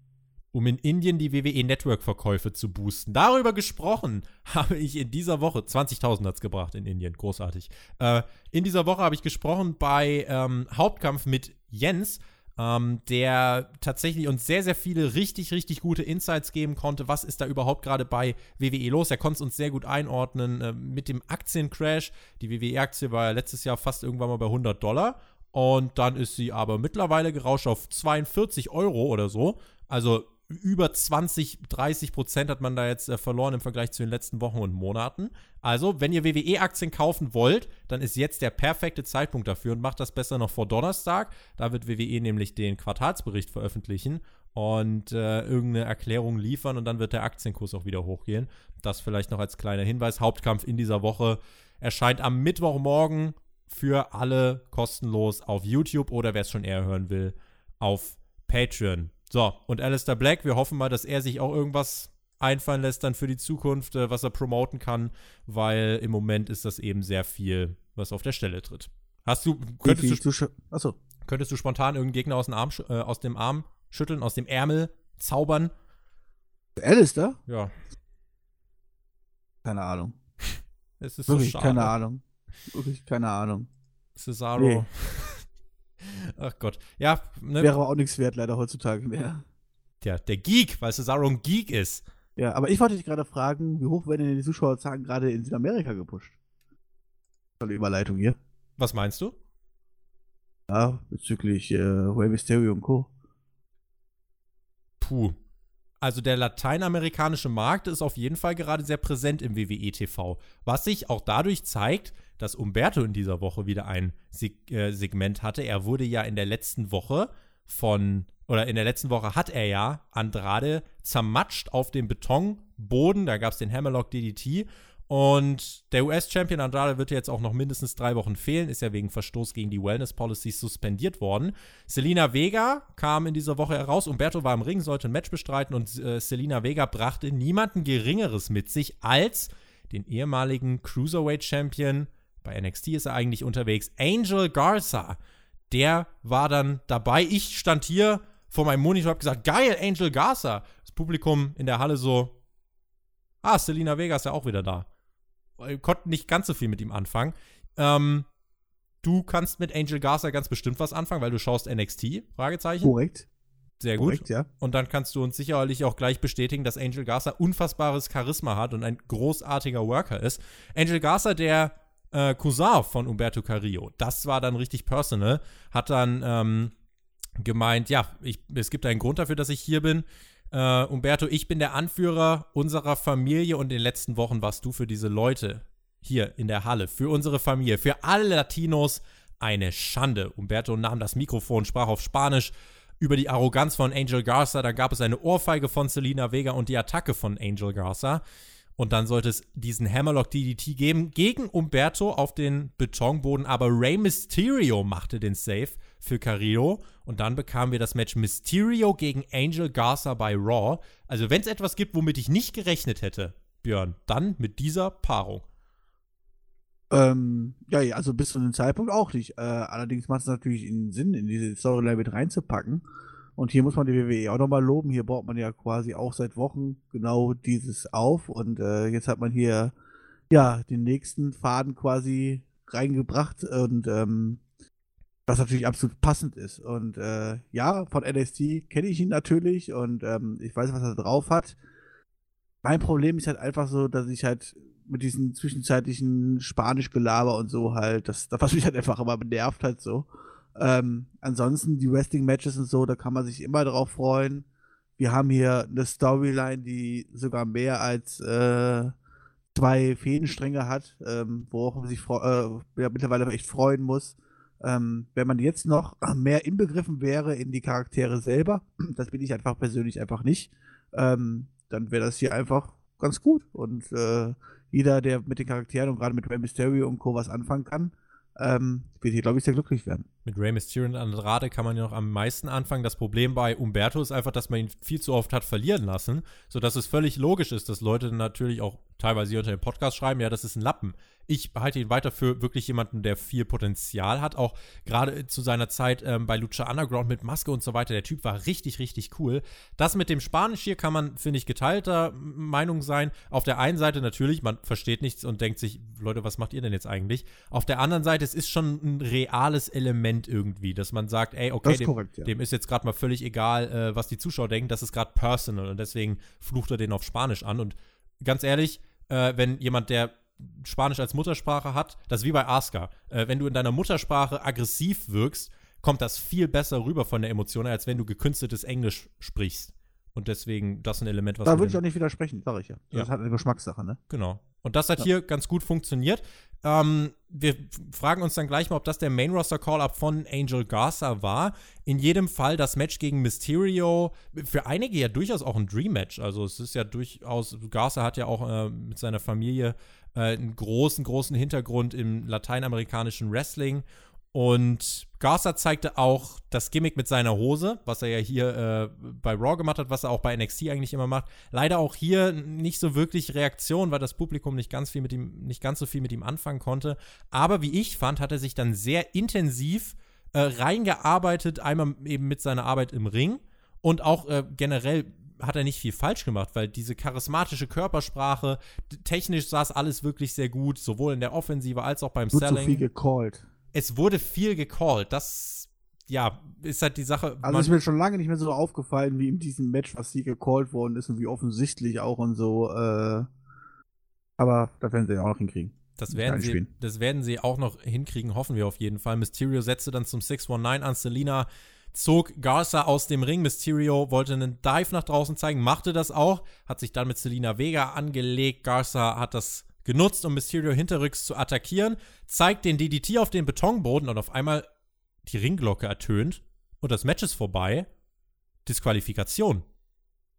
Um in Indien die WWE Network-Verkäufe zu boosten. Darüber gesprochen habe ich in dieser Woche, 20.000 hat es gebracht in Indien, großartig. Äh, in dieser Woche habe ich gesprochen bei ähm, Hauptkampf mit Jens, ähm, der tatsächlich uns sehr, sehr viele richtig, richtig gute Insights geben konnte. Was ist da überhaupt gerade bei WWE los? Er konnte es uns sehr gut einordnen äh, mit dem Aktiencrash. Die WWE-Aktie war ja letztes Jahr fast irgendwann mal bei 100 Dollar. Und dann ist sie aber mittlerweile gerauscht auf 42 Euro oder so. Also über 20, 30 Prozent hat man da jetzt äh, verloren im Vergleich zu den letzten Wochen und Monaten. Also, wenn ihr WWE-Aktien kaufen wollt, dann ist jetzt der perfekte Zeitpunkt dafür und macht das besser noch vor Donnerstag. Da wird WWE nämlich den Quartalsbericht veröffentlichen und äh, irgendeine Erklärung liefern und dann wird der Aktienkurs auch wieder hochgehen. Das vielleicht noch als kleiner Hinweis. Hauptkampf in dieser Woche erscheint am Mittwochmorgen für alle kostenlos auf YouTube oder wer es schon eher hören will, auf Patreon. So, und Alistair Black, wir hoffen mal, dass er sich auch irgendwas einfallen lässt dann für die Zukunft, äh, was er promoten kann, weil im Moment ist das eben sehr viel, was auf der Stelle tritt. Hast du, könntest du, achso. könntest du spontan irgendeinen Gegner aus dem, Arm, äh, aus dem Arm schütteln, aus dem Ärmel zaubern? Alistair? Ja. Keine Ahnung. Es ist Wirklich so schade. keine Ahnung. Wirklich keine Ahnung. Cesaro. Nee. Ach Gott. Ja, ne? Wäre aber auch nichts wert, leider heutzutage mehr. Tja, der Geek, weil Cesaro ein Geek ist. Ja, aber ich wollte dich gerade fragen, wie hoch werden denn die Zuschauerzahlen gerade in Südamerika gepusht? Tolle Überleitung hier. Was meinst du? Ja, bezüglich äh, Rey Mysterio und Co. Puh. Also der lateinamerikanische Markt ist auf jeden Fall gerade sehr präsent im WWE TV, was sich auch dadurch zeigt, dass Umberto in dieser Woche wieder ein Seg äh, Segment hatte. Er wurde ja in der letzten Woche von, oder in der letzten Woche hat er ja Andrade zermatscht auf dem Betonboden. Da gab es den Hammerlock DDT. Und der US-Champion Andrade wird jetzt auch noch mindestens drei Wochen fehlen, ist ja wegen Verstoß gegen die Wellness Policies suspendiert worden. Selina Vega kam in dieser Woche heraus. Umberto war im Ring, sollte ein Match bestreiten und äh, Selina Vega brachte niemanden Geringeres mit sich als den ehemaligen Cruiserweight Champion bei NXT ist er eigentlich unterwegs. Angel Garza, der war dann dabei. Ich stand hier vor meinem Monitor, habe gesagt, geil, Angel Garza. Das Publikum in der Halle so, ah, Selina Vega ist ja auch wieder da. Konnten nicht ganz so viel mit ihm anfangen. Ähm, du kannst mit Angel Garza ganz bestimmt was anfangen, weil du schaust NXT, Fragezeichen. Korrekt. Sehr gut. Korrekt, ja. Und dann kannst du uns sicherlich auch gleich bestätigen, dass Angel Garza unfassbares Charisma hat und ein großartiger Worker ist. Angel Garza, der äh, Cousin von Umberto Carrillo. Das war dann richtig personal. Hat dann ähm, gemeint, ja, ich, es gibt einen Grund dafür, dass ich hier bin. Äh, Umberto, ich bin der Anführer unserer Familie und in den letzten Wochen warst du für diese Leute hier in der Halle, für unsere Familie, für alle Latinos eine Schande. Umberto nahm das Mikrofon, sprach auf Spanisch über die Arroganz von Angel Garza. Da gab es eine Ohrfeige von Selena Vega und die Attacke von Angel Garza. Und dann sollte es diesen Hammerlock DDT geben gegen Umberto auf den Betonboden. Aber Rey Mysterio machte den Save für Carrillo. Und dann bekamen wir das Match Mysterio gegen Angel Garza bei Raw. Also, wenn es etwas gibt, womit ich nicht gerechnet hätte, Björn, dann mit dieser Paarung. Ähm, ja, also bis zu einem Zeitpunkt auch nicht. Äh, allerdings macht es natürlich Sinn, in diese Storyline mit reinzupacken. Und hier muss man die WWE auch nochmal loben. Hier baut man ja quasi auch seit Wochen genau dieses auf. Und äh, jetzt hat man hier ja den nächsten Faden quasi reingebracht und ähm, was natürlich absolut passend ist. Und äh, ja, von NXT kenne ich ihn natürlich und ähm, ich weiß, was er drauf hat. Mein Problem ist halt einfach so, dass ich halt mit diesen zwischenzeitlichen Spanisch-Gelaber und so halt, das, das was mich halt einfach immer benervt hat so. Ähm, ansonsten die Wrestling-Matches und so, da kann man sich immer drauf freuen. Wir haben hier eine Storyline, die sogar mehr als äh, zwei Fädenstränge hat, ähm, worauf man sich äh, ja, mittlerweile echt freuen muss. Ähm, wenn man jetzt noch mehr inbegriffen wäre in die Charaktere selber, das bin ich einfach persönlich einfach nicht, ähm, dann wäre das hier einfach ganz gut. Und äh, jeder, der mit den Charakteren und gerade mit Rey Mysterio und Co. was anfangen kann, ähm, wird hier, glaube ich, sehr glücklich werden. Mit Rey Mysterio und Andrade kann man ja noch am meisten anfangen. Das Problem bei Umberto ist einfach, dass man ihn viel zu oft hat verlieren lassen, sodass es völlig logisch ist, dass Leute natürlich auch teilweise hier unter dem Podcast schreiben, ja, das ist ein Lappen. Ich halte ihn weiter für wirklich jemanden, der viel Potenzial hat, auch gerade zu seiner Zeit ähm, bei Lucha Underground mit Maske und so weiter. Der Typ war richtig, richtig cool. Das mit dem Spanisch hier kann man, finde ich, geteilter Meinung sein. Auf der einen Seite natürlich, man versteht nichts und denkt sich, Leute, was macht ihr denn jetzt eigentlich? Auf der anderen Seite, es ist schon ein reales Element irgendwie, dass man sagt, ey, okay, ist dem, korrekt, ja. dem ist jetzt gerade mal völlig egal, äh, was die Zuschauer denken, das ist gerade personal und deswegen flucht er den auf Spanisch an. Und ganz ehrlich, äh, wenn jemand, der Spanisch als Muttersprache hat, das ist wie bei Asuka. Äh, wenn du in deiner Muttersprache aggressiv wirkst, kommt das viel besser rüber von der Emotion, als wenn du gekünsteltes Englisch sprichst. Und deswegen, das ist ein Element, was. Da würde ich auch nicht widersprechen, sage ich ja. Das Ja. ist halt eine Geschmackssache, ne? Genau. Und das hat Ja. hier ganz gut funktioniert. Ähm, wir fragen uns dann gleich mal, ob das der Main Roster Call-Up von Angel Garza war. In jedem Fall das Match gegen Mysterio, für einige ja durchaus auch ein Dream-Match. Also es ist ja durchaus, Garza hat ja auch äh, mit seiner Familie äh, einen großen, großen Hintergrund im lateinamerikanischen Wrestling. Und Garza zeigte auch das Gimmick mit seiner Hose, was er ja hier äh, bei Raw gemacht hat, was er auch bei NXT eigentlich immer macht. Leider auch hier nicht so wirklich Reaktion, weil das Publikum nicht ganz viel mit ihm, nicht ganz so viel mit ihm anfangen konnte. Aber wie ich fand, hat er sich dann sehr intensiv äh, reingearbeitet, einmal eben mit seiner Arbeit im Ring und auch äh, generell hat er nicht viel falsch gemacht, weil diese charismatische Körpersprache, technisch saß alles wirklich sehr gut, sowohl in der Offensive als auch beim Wird so viel Selling. gecallt. Es wurde viel gecallt. Das, ja, ist halt die Sache. Also ist mir schon lange nicht mehr so aufgefallen, wie in diesem Match, was hier gecallt worden ist und wie offensichtlich auch und so. Äh, aber da werden sie ja auch noch hinkriegen. Das werden, sie, das werden sie auch noch hinkriegen, hoffen wir auf jeden Fall. Mysterio setzte dann zum 619 an Selina, zog Garza aus dem Ring. Mysterio wollte einen Dive nach draußen zeigen, machte das auch, hat sich dann mit Selina Vega angelegt. Garza hat das genutzt, um Mysterio hinterrücks zu attackieren, zeigt den DDT auf den Betonboden und auf einmal die Ringglocke ertönt und das Match ist vorbei. Disqualifikation.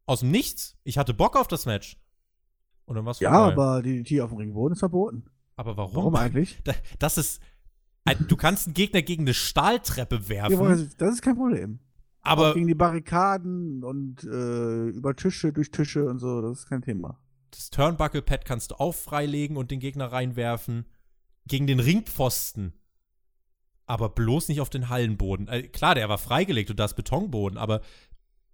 Aus dem Nichts. Ich hatte Bock auf das Match. Und dann war's Ja, vorbei. aber die Tier auf dem Ringboden ist verboten. aber warum? Warum eigentlich? Da- Das ist. Du kannst einen Gegner gegen eine Stahltreppe werfen, Ja, aber das ist kein Problem. Auch aber gegen die Barrikaden und äh, über Tische, durch Tische und so, das ist kein Thema. Das Turnbuckle-Pad kannst du auch freilegen und den Gegner reinwerfen. Gegen den Ringpfosten. Aber bloß nicht auf den Hallenboden. Äh, klar, der war freigelegt und da ist Betonboden, aber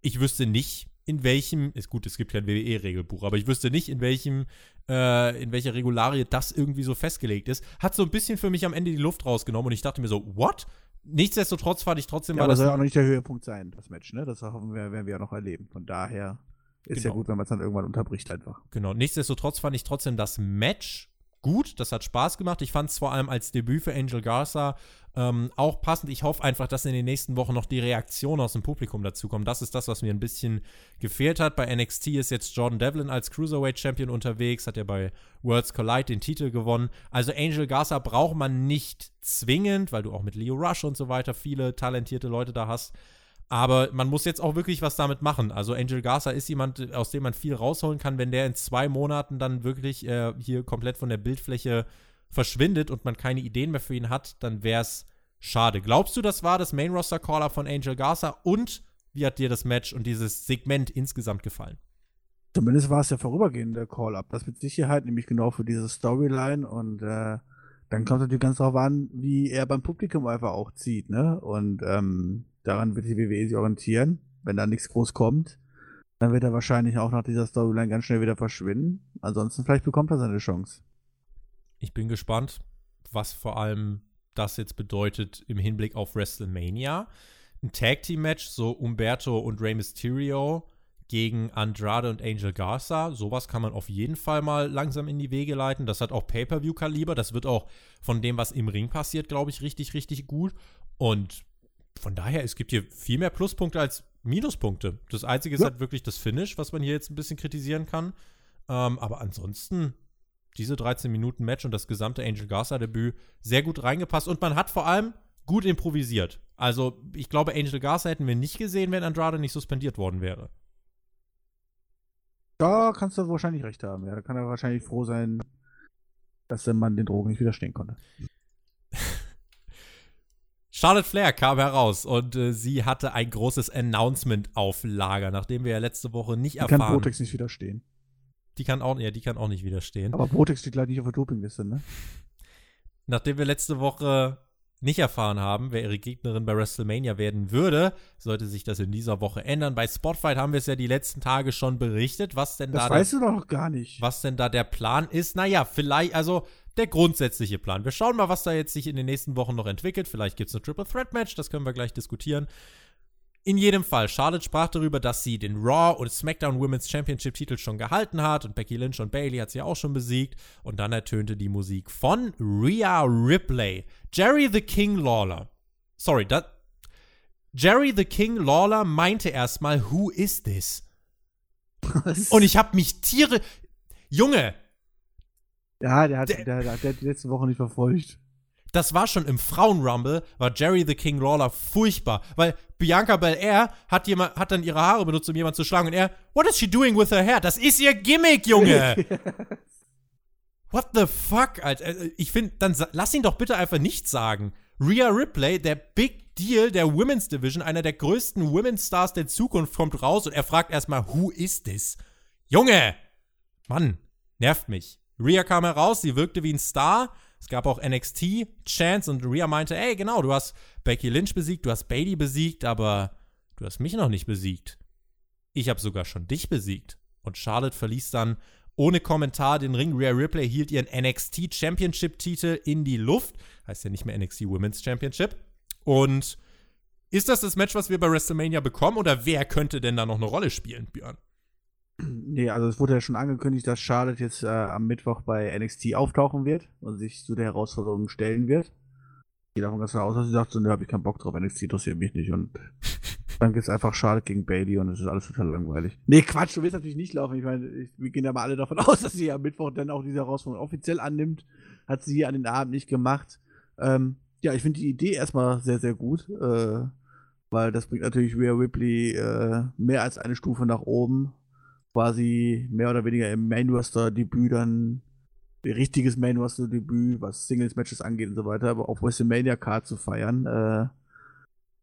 ich wüsste nicht, in welchem, ist gut, es gibt kein WWE-Regelbuch, aber ich wüsste nicht, in welchem, äh, in welcher Regularie das irgendwie so festgelegt ist. Hat so ein bisschen für mich am Ende die Luft rausgenommen und ich dachte mir so, what? Nichtsdestotrotz fand ich trotzdem Ja, war aber das soll ja auch noch nicht der Höhepunkt sein, das Match, ne? Das hoffen wir, werden wir ja noch erleben. Von daher ist ja Genau. gut, wenn man es dann irgendwann unterbricht einfach. Genau. Nichtsdestotrotz fand ich trotzdem das Match gut. Das hat Spaß gemacht. Ich fand es vor allem als Debüt für Angel Garza ähm, auch passend. Ich hoffe einfach, dass in den nächsten Wochen noch die Reaktion aus dem Publikum dazu kommt. Das ist das, was mir ein bisschen gefehlt hat. Bei NXT ist jetzt Jordan Devlin als Cruiserweight Champion unterwegs, hat ja bei Worlds Collide den Titel gewonnen. Also Angel Garza braucht man nicht zwingend, weil du auch mit Leo Rush und so weiter viele talentierte Leute da hast. Aber man muss jetzt auch wirklich was damit machen. Also Angel Garza ist jemand, aus dem man viel rausholen kann, wenn der in zwei Monaten dann wirklich äh, hier komplett von der Bildfläche verschwindet und man keine Ideen mehr für ihn hat, dann wäre es schade. Glaubst du, das war das Main Roster Caller von Angel Garza? Und wie hat dir das Match und dieses Segment insgesamt gefallen? Zumindest war es ja vorübergehend der Call-Up. Das mit Sicherheit, nämlich genau für diese Storyline. Und äh, dann kommt natürlich ganz darauf an, wie er beim Publikum einfach auch zieht, ne? Und ähm, daran wird die WWE sich orientieren. Wenn da nichts groß kommt, dann wird er wahrscheinlich auch nach dieser Storyline ganz schnell wieder verschwinden. Ansonsten vielleicht bekommt er seine Chance. Ich bin gespannt, was vor allem das jetzt bedeutet im Hinblick auf WrestleMania. Ein Tag Team Match, so Umberto und Rey Mysterio gegen Andrade und Angel Garza. Sowas kann man auf jeden Fall mal langsam in die Wege leiten. Das hat auch Pay-Per-View-Kaliber. Das wird auch von dem, was im Ring passiert, glaube ich, richtig, richtig gut. Und von daher, es gibt hier viel mehr Pluspunkte als Minuspunkte. Das Einzige ist Ja. halt wirklich das Finish, was man hier jetzt ein bisschen kritisieren kann. Ähm, aber ansonsten, diese 13 Minuten Match und das gesamte Angel Garza Debüt sehr gut reingepasst. Und man hat vor allem gut improvisiert. Also, ich glaube, Angel Garza hätten wir nicht gesehen, wenn Andrade nicht suspendiert worden wäre. Da kannst du wahrscheinlich recht haben. Ja, da kann er wahrscheinlich froh sein, dass der Mann den Drogen nicht widerstehen konnte. Charlotte Flair kam heraus und äh, sie hatte ein großes Announcement auf Lager, nachdem wir ja letzte Woche nicht Die erfahren. kann Botex nicht widerstehen. Die kann auch, ja, die kann auch nicht widerstehen. Aber Botex steht leider nicht auf der Dopingliste, ne? Nachdem wir letzte Woche nicht erfahren haben, wer ihre Gegnerin bei WrestleMania werden würde, sollte sich das in dieser Woche ändern. Bei Spotfight haben wir es ja die letzten Tage schon berichtet, was denn Das da weißt du doch noch gar nicht. was denn da der Plan ist. Naja, vielleicht, also der grundsätzliche Plan. Wir schauen mal, was da jetzt sich in den nächsten Wochen noch entwickelt. Vielleicht gibt es ein Triple Threat Match, das können wir gleich diskutieren. In jedem Fall, Charlotte sprach darüber, dass sie den Raw und SmackDown Women's Championship Titel schon gehalten hat und Becky Lynch und Bailey hat sie auch schon besiegt. Und dann ertönte die Musik von Rhea Ripley. Jerry the King Lawler. Sorry, das. Jerry the King Lawler meinte erstmal, who is this? Und ich hab mich Tiere. Junge, ja, der hat, Der- der, der, hat die letzte Woche nicht verfolgt. das war schon im Frauenrumble, war Jerry the King Lawler furchtbar, weil Bianca Belair hat, jemand, hat dann ihre Haare benutzt, um jemanden zu schlagen und er, what is she doing with her hair? Das ist ihr Gimmick, Junge! What the fuck, Alter? Äh, Ich finde, dann lass ihn doch bitte einfach nichts sagen. Rhea Ripley, der Big Deal der Women's Division, einer der größten Women's Stars der Zukunft, kommt raus und er fragt erstmal, who is this? Junge! Mann, nervt mich. Rhea kam heraus, sie wirkte wie ein Star. Es gab auch NXT, Chance und Rhea meinte, ey, genau, du hast Becky Lynch besiegt, du hast Bailey besiegt, aber du hast mich noch nicht besiegt. Ich habe sogar schon dich besiegt. Und Charlotte verließ dann ohne Kommentar den Ring. Rhea Ripley hielt ihren NXT Championship Titel in die Luft. Heißt ja nicht mehr NXT Women's Championship. Und ist das das Match, was wir bei WrestleMania bekommen? Oder wer könnte denn da noch eine Rolle spielen, Björn? Nee, also es wurde ja schon angekündigt, dass Charlotte jetzt äh, am Mittwoch bei NXT auftauchen wird und sich zu der Herausforderung stellen wird. Ich gehe davon ganz aus, dass sie sagt, so, ne, hab ich keinen Bock drauf, NXT interessiert mich nicht und dann gibt's einfach Charlotte gegen Bailey und es ist alles total langweilig. Nee, Quatsch, du willst natürlich nicht laufen. Ich meine, wir gehen ja mal alle davon aus, dass sie am Mittwoch dann auch diese Herausforderung offiziell annimmt. Hat sie hier an den Abend nicht gemacht. Ähm, ja, ich finde die Idee erstmal sehr, sehr gut, äh, weil das bringt natürlich Rhea Ripley äh, mehr als eine Stufe nach oben quasi mehr oder weniger im Main Roster Debüt dann richtiges Main Roster Debüt, was Singles Matches angeht und so weiter, aber auf WrestleMania Card zu feiern, äh,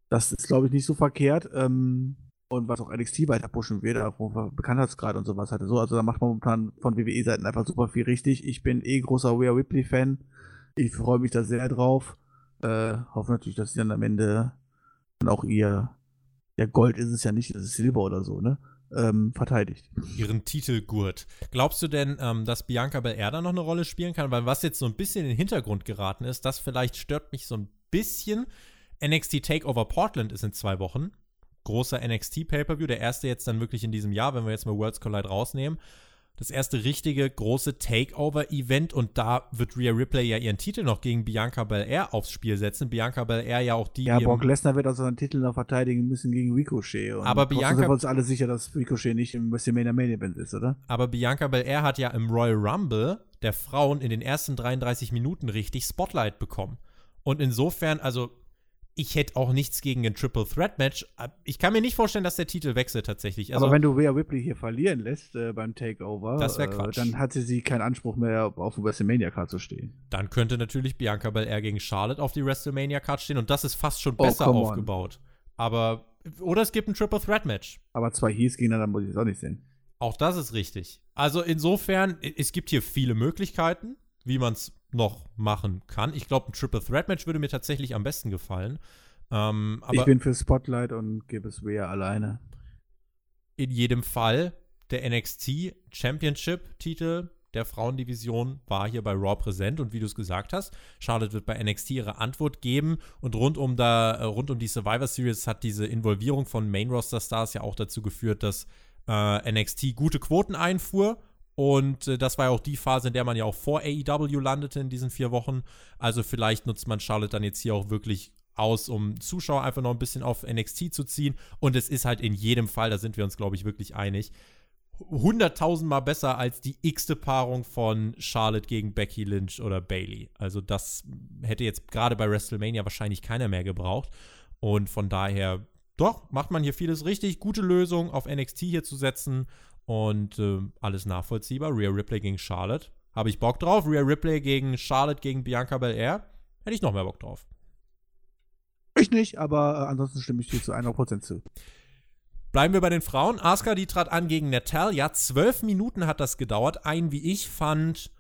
das ist glaube ich nicht so verkehrt. Ähm, und was auch NXT weiter pushen wird, auch Bekanntheitsgrad und sowas hatte. So, also da macht man momentan von WWE-Seiten einfach super viel richtig. Ich bin eh großer Rhea Ripley-Fan. Ich freue mich da sehr drauf. Äh, hoffe natürlich, dass sie dann am Ende dann auch ihr, ja Gold ist es ja nicht, es ist Silber oder so, ne? Ähm, verteidigt. Ihren Titelgurt. Glaubst du denn, ähm, dass Bianca Belair da noch eine Rolle spielen kann? Weil was jetzt so ein bisschen in den Hintergrund geraten ist, das vielleicht stört mich so ein bisschen. NXT Takeover Portland ist in zwei Wochen. Großer NXT Pay-Per-View. Der erste jetzt dann wirklich in diesem Jahr, wenn wir jetzt mal Worlds Collide rausnehmen. Das erste richtige große Takeover-Event und da wird Rhea Ripley ja ihren Titel noch gegen Bianca Belair aufs Spiel setzen. Bianca Belair ja auch die, Ja, Brock Lesnar wird also seinen Titel noch verteidigen müssen gegen Ricochet. Und Aber Bianca- sind wir uns alle sicher, dass Ricochet nicht im WrestleMania Main Event ist, oder? Aber Bianca Belair hat ja im Royal Rumble der Frauen in den ersten 33 Minuten richtig Spotlight bekommen. Und insofern, also, ich hätte auch nichts gegen ein Triple Threat Match. Ich kann mir nicht vorstellen, dass der Titel wechselt tatsächlich. Also, Aber wenn du Rhea Ripley hier verlieren lässt äh, beim Takeover, Das Quatsch. Äh, dann hatte sie keinen Anspruch mehr, auf dem WrestleMania Card zu stehen. dann könnte natürlich Bianca Belair gegen Charlotte auf die WrestleMania-Card stehen und das ist fast schon Oh, besser on. aufgebaut. Aber, oder es gibt ein Triple Threat Match. Aber zwei Heels gegeneinander muss ich es auch nicht sehen. Auch das ist richtig. Also insofern, es gibt hier viele Möglichkeiten, wie man es noch machen kann. Ich glaube, ein Triple Threat Match würde mir tatsächlich am besten gefallen. Ähm, ich bin für Spotlight und gebe es Rhea alleine. in jedem Fall der NXT Championship Titel der Frauendivision war hier bei Raw präsent und wie du es gesagt hast, Charlotte wird bei NXT ihre Antwort geben und rund um da äh, rund um die Survivor Series hat diese Involvierung von Main Roster Stars ja auch dazu geführt, dass äh, NXT gute Quoten einfuhr und äh, das war ja auch die Phase, in der man ja auch vor AEW landete in diesen vier Wochen. Also vielleicht nutzt man Charlotte dann jetzt hier auch wirklich aus, um Zuschauer einfach noch ein bisschen auf NXT zu ziehen. Und es ist halt in jedem Fall, da sind wir uns, glaube ich, wirklich einig, hunderttausendmal besser als die x-te Paarung von Charlotte gegen Becky Lynch oder Bailey. Also das hätte jetzt gerade bei WrestleMania wahrscheinlich keiner mehr gebraucht. Und von daher, doch, macht man hier vieles richtig. Gute Lösung, auf NXT hier zu setzen und äh, alles nachvollziehbar. Rhea Ripley gegen Charlotte. Habe ich Bock drauf. Rhea Ripley gegen Charlotte gegen Bianca Belair. Hätte ich noch mehr Bock drauf. Ich nicht, aber äh, ansonsten stimme ich dir zu 100% zu. Bleiben wir bei den Frauen. Asuka, die trat an gegen Natalia. Zwölf Minuten hat das gedauert. Ein, wie ich fand,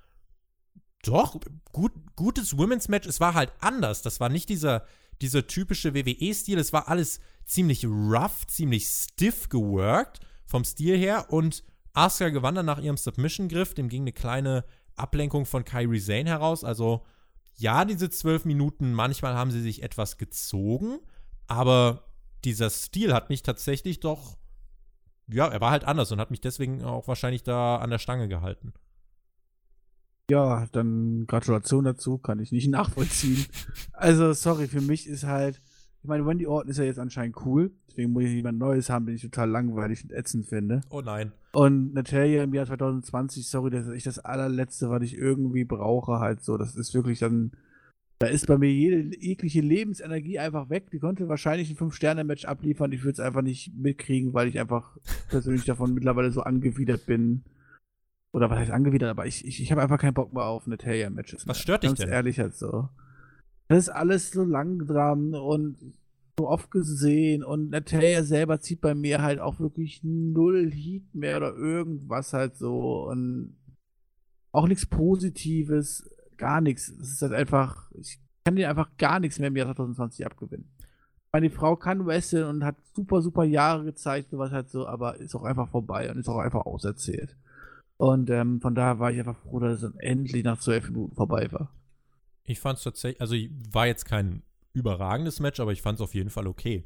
doch, gut, gutes Women's Match. Es war halt anders. Das war nicht dieser, dieser typische WWE-Stil. Es war alles ziemlich rough, ziemlich stiff geworkt vom Stil her. Und Asuka gewann dann nach ihrem Submission-Griff. Dem ging eine kleine Ablenkung von Kyrie Zane heraus. Also, ja, diese zwölf Minuten, manchmal haben sie sich etwas gezogen. Aber dieser Stil hat mich tatsächlich doch, ja, er war halt anders und hat mich deswegen auch wahrscheinlich da an der Stange gehalten. Ja, dann Gratulation dazu, kann ich nicht nachvollziehen. also, sorry, für mich ist halt, ich meine, Wendy Orton ist ja jetzt anscheinend cool, deswegen muss ich jemand Neues haben, den ich total langweilig und ätzend finde. Oh nein. Und Natalia im Jahr 2020, sorry, das ist echt das allerletzte, was ich irgendwie brauche, halt so. Das ist wirklich dann da ist bei mir jede jegliche Lebensenergie einfach weg. Die konnte wahrscheinlich ein Fünf-Sterne-Match abliefern. Ich würde es einfach nicht mitkriegen, weil ich einfach persönlich davon mittlerweile so angewidert bin. Oder was heißt angewidert, aber ich, ich, ich habe einfach keinen Bock mehr auf Natalia-Matches. Was stört dich Ganz denn? ehrlich halt so. Das ist alles so langsam und so oft gesehen und Natalia selber zieht bei mir halt auch wirklich null Heat mehr oder irgendwas halt so und auch nichts Positives gar nichts. Es ist halt einfach, ich kann dir einfach gar nichts mehr im Jahr 2020 abgewinnen. Meine Frau kann wresteln und hat super, super Jahre gezeigt, sowas halt so, aber ist auch einfach vorbei und ist auch einfach auserzählt. Und ähm, von daher war ich einfach froh, dass es dann endlich nach zwölf Minuten vorbei war. Ich fand es tatsächlich, also war jetzt kein überragendes Match, aber ich fand es auf jeden Fall okay.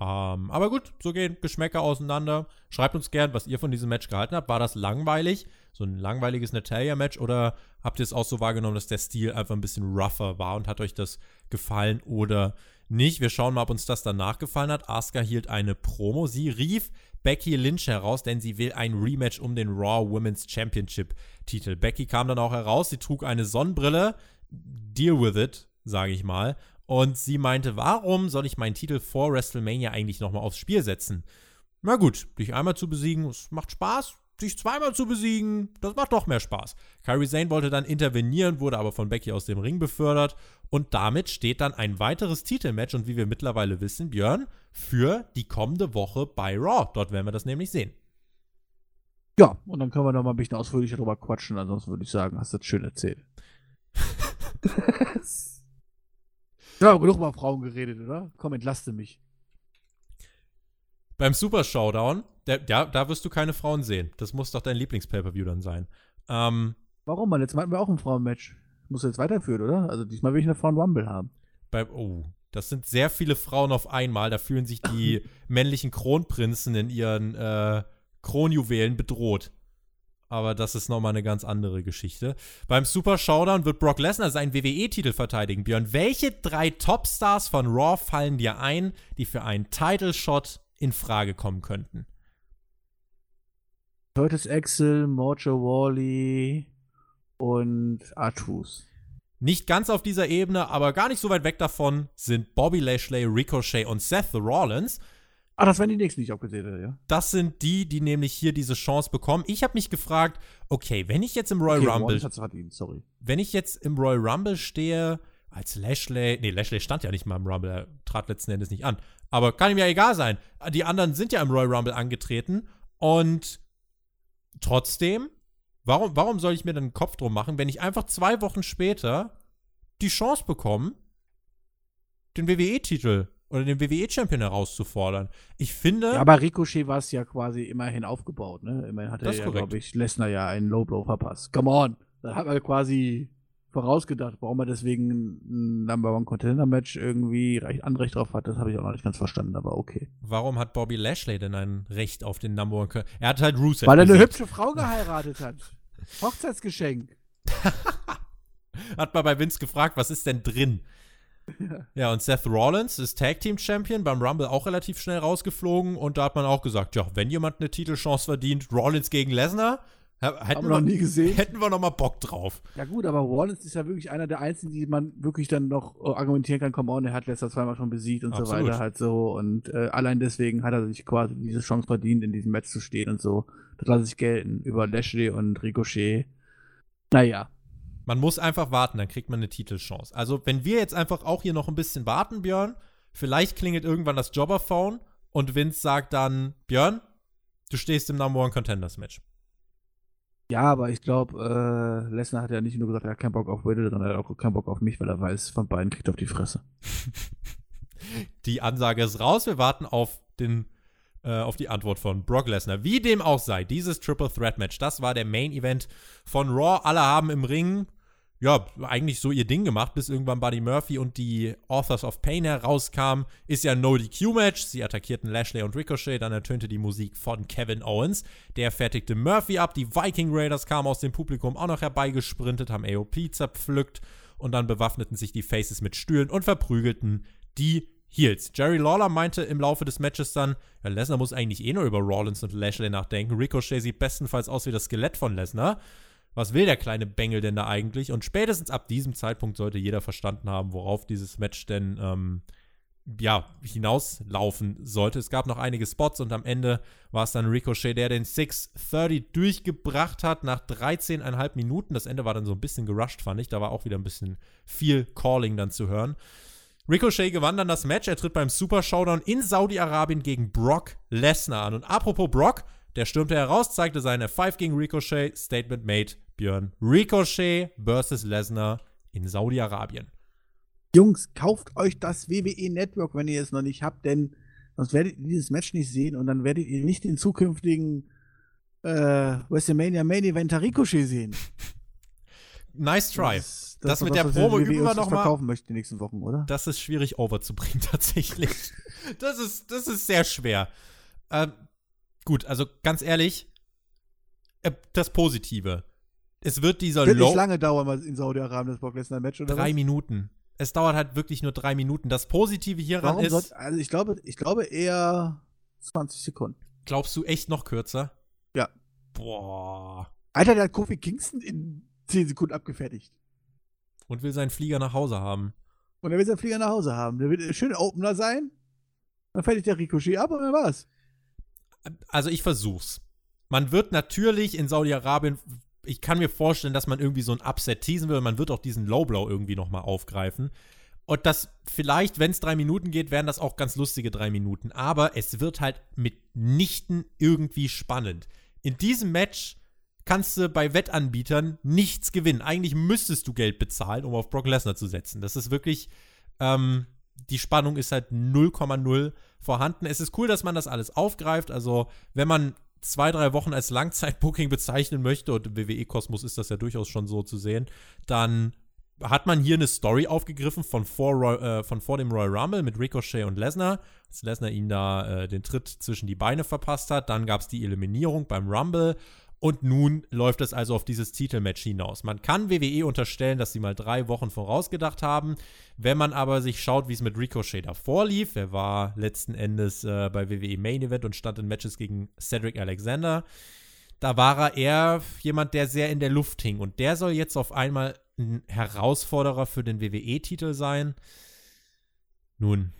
Ähm, aber gut, so gehen Geschmäcker auseinander. Schreibt uns gern, was ihr von diesem Match gehalten habt. War das langweilig? So ein langweiliges Natalia-Match? Oder habt ihr es auch so wahrgenommen, dass der Stil einfach ein bisschen rougher war und hat euch das gefallen oder nicht? Wir schauen mal, ob uns das danach gefallen hat. Asuka hielt eine Promo. Sie rief Becky Lynch heraus, denn sie will ein Rematch um den Raw Women's Championship Titel. Becky kam dann auch heraus. Sie trug eine Sonnenbrille. Deal with it, sage ich mal. Und sie meinte, warum soll ich meinen Titel vor WrestleMania eigentlich nochmal aufs Spiel setzen? Na gut, dich einmal zu besiegen, es macht Spaß. Dich zweimal zu besiegen, das macht doch mehr Spaß. Kyrie Zane wollte dann intervenieren, wurde aber von Becky aus dem Ring befördert. Und damit steht dann ein weiteres Titelmatch und wie wir mittlerweile wissen, Björn, für die kommende Woche bei Raw. Dort werden wir das nämlich sehen. Ja, und dann können wir noch mal ein bisschen ausführlicher drüber quatschen. Ansonsten würde ich sagen, hast du das schön erzählt. ja, genug über Frauen geredet, oder? Komm, entlaste mich. Beim Super Showdown, der, der, da wirst du keine Frauen sehen. Das muss doch dein Lieblings-Pay-Per-View dann sein. Ähm, Warum, Mann? Jetzt hatten wir auch ein Frauenmatch. Muss jetzt weiterführen, oder? Also diesmal will ich eine Frauen-Rumble haben. bei, oh, das sind sehr viele Frauen auf einmal. Da fühlen sich die männlichen Kronprinzen in ihren äh, Kronjuwelen bedroht. Aber das ist nochmal eine ganz andere Geschichte. Beim Super Showdown wird Brock Lesnar seinen WWE-Titel verteidigen. Björn, welche drei Topstars von Raw fallen dir ein, die für einen Title-Shot in Frage kommen könnten? Curtis Axel, Mojo Wally und Artus. Nicht ganz auf dieser Ebene, aber gar nicht so weit weg davon sind Bobby Lashley, Ricochet und Seth Rollins. Ah, das wären die nächsten, die ich aufgezählt hätte, ja. Das sind die, die nämlich hier diese Chance bekommen. Ich habe mich gefragt, okay, wenn ich jetzt im Royal Okay, Rumble, hat's verdient, sorry. wenn ich jetzt im Royal Rumble stehe, als Lashley, nee, Lashley stand ja nicht mal im Rumble, er trat letzten Endes nicht an. Aber kann ihm ja egal sein. Die anderen sind ja im Royal Rumble angetreten und trotzdem, warum, warum soll ich mir dann einen Kopf drum machen, wenn ich einfach zwei Wochen später die Chance bekomme, den WWE-Titel oder den WWE-Champion herauszufordern? Ich finde. Ja, aber Ricochet war es ja quasi immerhin aufgebaut, ne? Immerhin hat er ja, glaube ich, Lesnar ja einen Low Blow verpasst. Come on! Da hat man quasi vorausgedacht, warum er deswegen ein Number One Contender Match irgendwie Recht, Anrecht drauf hat, das habe ich auch noch nicht ganz verstanden, aber okay. Warum hat Bobby Lashley denn ein Recht auf den Number One? Con- Er hat halt Rusev. Weil er eine hübsche Frau geheiratet hat. Hochzeitsgeschenk. Hat mal bei Vince gefragt, was ist denn drin? Ja, und Seth Rollins ist Tag Team Champion, beim Rumble auch relativ schnell rausgeflogen und da hat man auch gesagt, ja, wenn jemand eine Titelchance verdient, Rollins gegen Lesnar, hätten wir noch nie gesehen. hätten wir noch mal Bock drauf. Ja gut, aber Rollins ist ja wirklich einer der einzigen, die man wirklich dann noch äh, argumentieren kann, komm on, er hat letzter zweimal schon besiegt und so Absolut. weiter halt so. Und äh, allein deswegen hat er sich quasi diese Chance verdient, in diesem Match zu stehen und so. Das lasse ich gelten. Über Lashley und Ricochet. Naja. Man muss einfach warten, dann kriegt man eine Titelchance. Also, wenn wir jetzt einfach auch hier noch ein bisschen warten, Björn, vielleicht klingelt irgendwann das Jobberphone und Vince sagt dann, Björn, du stehst im Number One Contenders Match. Ja, aber ich glaube, äh, Lesnar hat ja nicht nur gesagt, er hat keinen Bock auf Riddle, sondern er hat auch keinen Bock auf mich, weil er weiß, von beiden kriegt er auf die Fresse. Die Ansage ist raus. Wir warten auf den auf die Antwort von Brock Lesnar. Wie dem auch sei, dieses Triple Threat Match, das war der Main Event von Raw. Alle haben im Ring ja, eigentlich so ihr Ding gemacht, bis irgendwann Buddy Murphy und die Authors of Pain herauskamen. Ist ja ein No-DQ-Match. Sie attackierten Lashley und Ricochet, dann ertönte die Musik von Kevin Owens. Der fertigte Murphy ab. Die Viking Raiders kamen aus dem Publikum auch noch herbeigesprintet, haben AOP zerpflückt und dann bewaffneten sich die Faces mit Stühlen und verprügelten die Heels. Jerry Lawler meinte im Laufe des Matches dann, ja, Lesnar muss eigentlich eh nur über Rollins und Lashley nachdenken. Ricochet sieht bestenfalls aus wie das Skelett von Lesnar. Was will der kleine Bengel denn da eigentlich? Und spätestens ab diesem Zeitpunkt sollte jeder verstanden haben, worauf dieses Match denn ähm, ja, hinauslaufen sollte. Es gab noch einige Spots und am Ende war es dann Ricochet, der den 630 durchgebracht hat nach 13,5 Minuten. Das Ende war dann so ein bisschen gerusht, fand ich. Da war auch wieder ein bisschen viel Calling dann zu hören. Ricochet gewann dann das Match. Er tritt beim Super Showdown in Saudi-Arabien gegen Brock Lesnar an. Und apropos Brock, der stürmte heraus, zeigte seine 5 gegen Ricochet, Statement made, Björn. Ricochet versus Lesnar in Saudi-Arabien. Jungs, kauft euch das WWE Network, wenn ihr es noch nicht habt, denn sonst werdet ihr dieses Match nicht sehen und dann werdet ihr nicht den zukünftigen äh, WrestleMania Main Eventer Ricochet sehen. Nice try. Das, Das ist mit doch der Promo üben wir noch mal. verkaufen möchte die nächsten Wochen, oder? Das ist schwierig overzubringen, tatsächlich. Das ist, das ist sehr schwer. Ähm, gut, also ganz ehrlich, äh, das Positive. Es wird dieser Wird nicht lange dauern, mal in Saudi-Arabien das Brock Lesnar Match oder Drei was? Minuten. Es dauert halt wirklich nur drei Minuten. Das Positive hieran Warum ist, sollt, also ich glaube, ich glaube eher 20 Sekunden. glaubst du echt noch kürzer? Ja. Boah. Alter, der hat Kofi Kingston in 10 Sekunden abgefertigt. Und will seinen Flieger nach Hause haben. Und er will seinen Flieger nach Hause haben. Der wird ein schöner Opener sein. Dann fertigt der Ricochet ab und dann war's. Also ich versuch's. Man wird natürlich in Saudi-Arabien, ich kann mir vorstellen, dass man irgendwie so ein Upset teasen will. Man wird auch diesen Lowblow irgendwie nochmal aufgreifen. Und das vielleicht, wenn es drei Minuten geht, wären das auch ganz lustige drei Minuten. Aber es wird halt mitnichten irgendwie spannend. In diesem Match kannst du bei Wettanbietern nichts gewinnen. Eigentlich müsstest du Geld bezahlen, um auf Brock Lesnar zu setzen. Das ist wirklich, ähm, die Spannung ist halt 0,0 vorhanden. Es ist cool, dass man das alles aufgreift. Also, wenn man zwei, drei Wochen als Langzeitbooking bezeichnen möchte, und im WWE-Kosmos ist das ja durchaus schon so zu sehen, dann hat man hier eine Story aufgegriffen von vor, äh, von vor dem Royal Rumble mit Ricochet und Lesnar, als Lesnar ihm da äh, den Tritt zwischen die Beine verpasst hat. Dann gab es die Eliminierung beim Rumble. Und nun läuft es also auf dieses Titelmatch hinaus. Man kann WWE unterstellen, dass sie mal drei Wochen vorausgedacht haben. Wenn man aber sich schaut, wie es mit Ricochet davor lief, er war letzten Endes äh, bei WWE Main Event und stand in Matches gegen Cedric Alexander. Da war er eher jemand, der sehr in der Luft hing. Und der soll jetzt auf einmal ein Herausforderer für den WWE-Titel sein. Nun,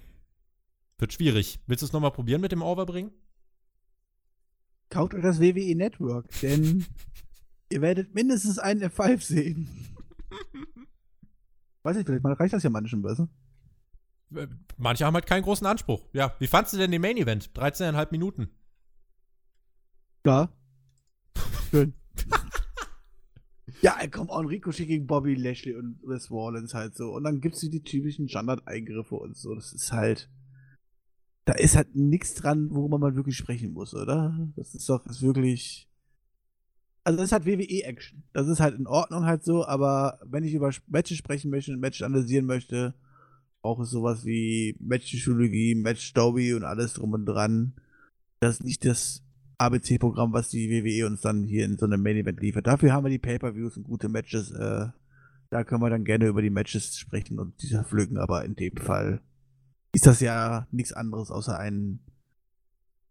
wird schwierig. Willst du es nochmal probieren mit dem Overbringen? Kauft euch das WWE Network, denn ihr werdet mindestens einen F5 sehen. Weiß ich, vielleicht reicht das ja manchen besser. Äh, Manche haben halt keinen großen Anspruch. Ja, wie fandst du denn den Main Event? 13,5 Minuten. Ja. Schön. ja, komm on, Ricochet gegen Bobby Lashley und Wes Rollins halt so. Und dann gibt's die typischen Standard-Eingriffe und so. Das ist halt. Da ist halt nichts dran, worüber man wirklich sprechen muss, oder? Das ist doch das ist wirklich. Also, das ist halt WWE-Action. Das ist halt in Ordnung halt so, aber wenn ich über Matches sprechen möchte und Matches analysieren möchte, brauche ich sowas wie Match-Psychologie, Match-Story und alles drum und dran. Das ist nicht das ABC-Programm, was die WWE uns dann hier in so einem Main-Event liefert. Dafür haben wir die Pay-Per-Views und gute Matches äh, Da können wir dann gerne über die Matches sprechen und diese pflücken, aber in dem Fall ist das ja nichts anderes außer ein,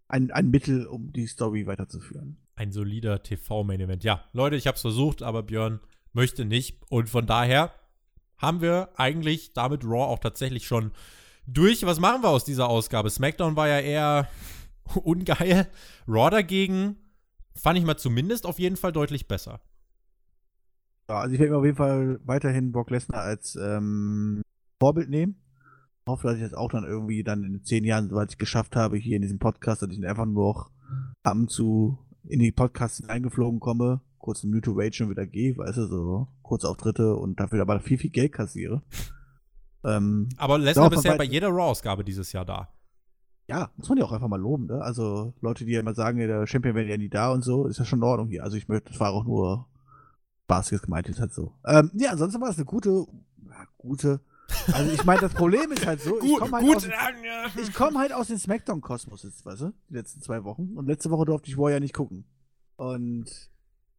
ein, ein Mittel, um die Story weiterzuführen. Ein solider TV-Main-Event. Ja, Leute, ich habe es versucht, aber Björn möchte nicht. Und von daher haben wir eigentlich damit Raw auch tatsächlich schon durch. Was machen wir aus dieser Ausgabe? SmackDown war ja eher ungeil. Raw dagegen fand ich mal zumindest auf jeden Fall deutlich besser. Ja, also ich werde mir auf jeden Fall weiterhin Brock Lesnar als ähm, Vorbild nehmen. Hoffe, dass ich das auch dann irgendwie dann in zehn Jahren, soweit ich geschafft habe, hier in diesem Podcast, dass ich einfach nur noch ab und zu in die Podcasts eingeflogen komme, kurz in Mutual Rage und wieder gehe, weißt du, so Kurzauftritte und dafür aber viel, viel Geld kassiere. Ähm, aber Lesnar bisher bei jeder Raw-Ausgabe dieses Jahr da. Ja, muss man ja auch einfach mal loben, ne? Also Leute, die ja immer sagen, der Champion wäre ja nie da und so, ist ja schon in Ordnung hier. Also ich möchte, das war auch nur Spaß gemeint, ist halt so. Ähm, ja, ansonsten war es eine gute, gute. Also ich meine, das Problem ist halt so, ich komme halt, aus, komm halt aus dem Smackdown-Kosmos jetzt, weißt du, die letzten zwei Wochen. Und letzte Woche durfte ich War ja nicht gucken. Und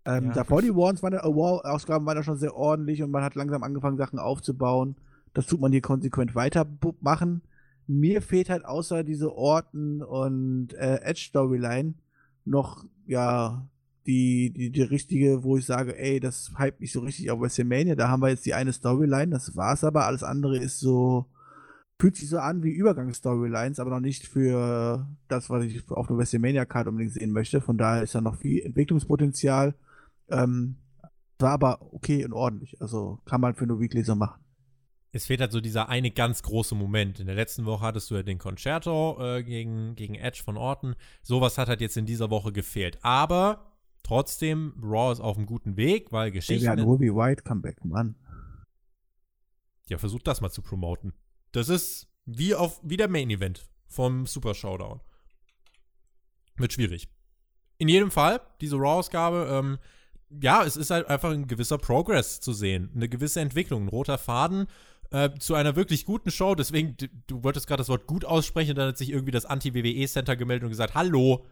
ähm, ja. davor die Wars waren, äh, War-Ausgaben waren ja schon sehr ordentlich und man hat langsam angefangen, Sachen aufzubauen. Das tut man hier konsequent weitermachen mir fehlt halt außer diese Orten und äh, Edge-Storyline noch, ja, die, die, die richtige, wo ich sage, ey, das hype mich so richtig auf WrestleMania. Da haben wir jetzt die eine Storyline, das war's aber. Alles andere ist so, fühlt sich so an wie Übergangsstorylines, aber noch nicht für das, was ich auf der WrestleMania-Card unbedingt sehen möchte. Von daher ist da noch viel Entwicklungspotenzial. Ähm, war aber okay und ordentlich. Also kann man für eine Weekly so machen es fehlt halt so dieser eine ganz große Moment. In der letzten Woche hattest du ja den Concerto äh, gegen, gegen Edge von Orton. Sowas hat halt jetzt in dieser Woche gefehlt. Aber trotzdem, Raw ist auf einem guten Weg, weil Geschichten. Wir hatten Ruby White Comeback, Mann. Ja, versucht das mal zu promoten. Das ist wie auf wie der Main Event vom Super Showdown. Wird schwierig. In jedem Fall, diese Raw-Ausgabe, ähm, ja, es ist halt einfach ein gewisser Progress zu sehen, eine gewisse Entwicklung, ein roter Faden äh, zu einer wirklich guten Show. Deswegen, du, du wolltest gerade das Wort gut aussprechen und dann hat sich irgendwie das Anti-WWE-Center gemeldet und gesagt, hallo.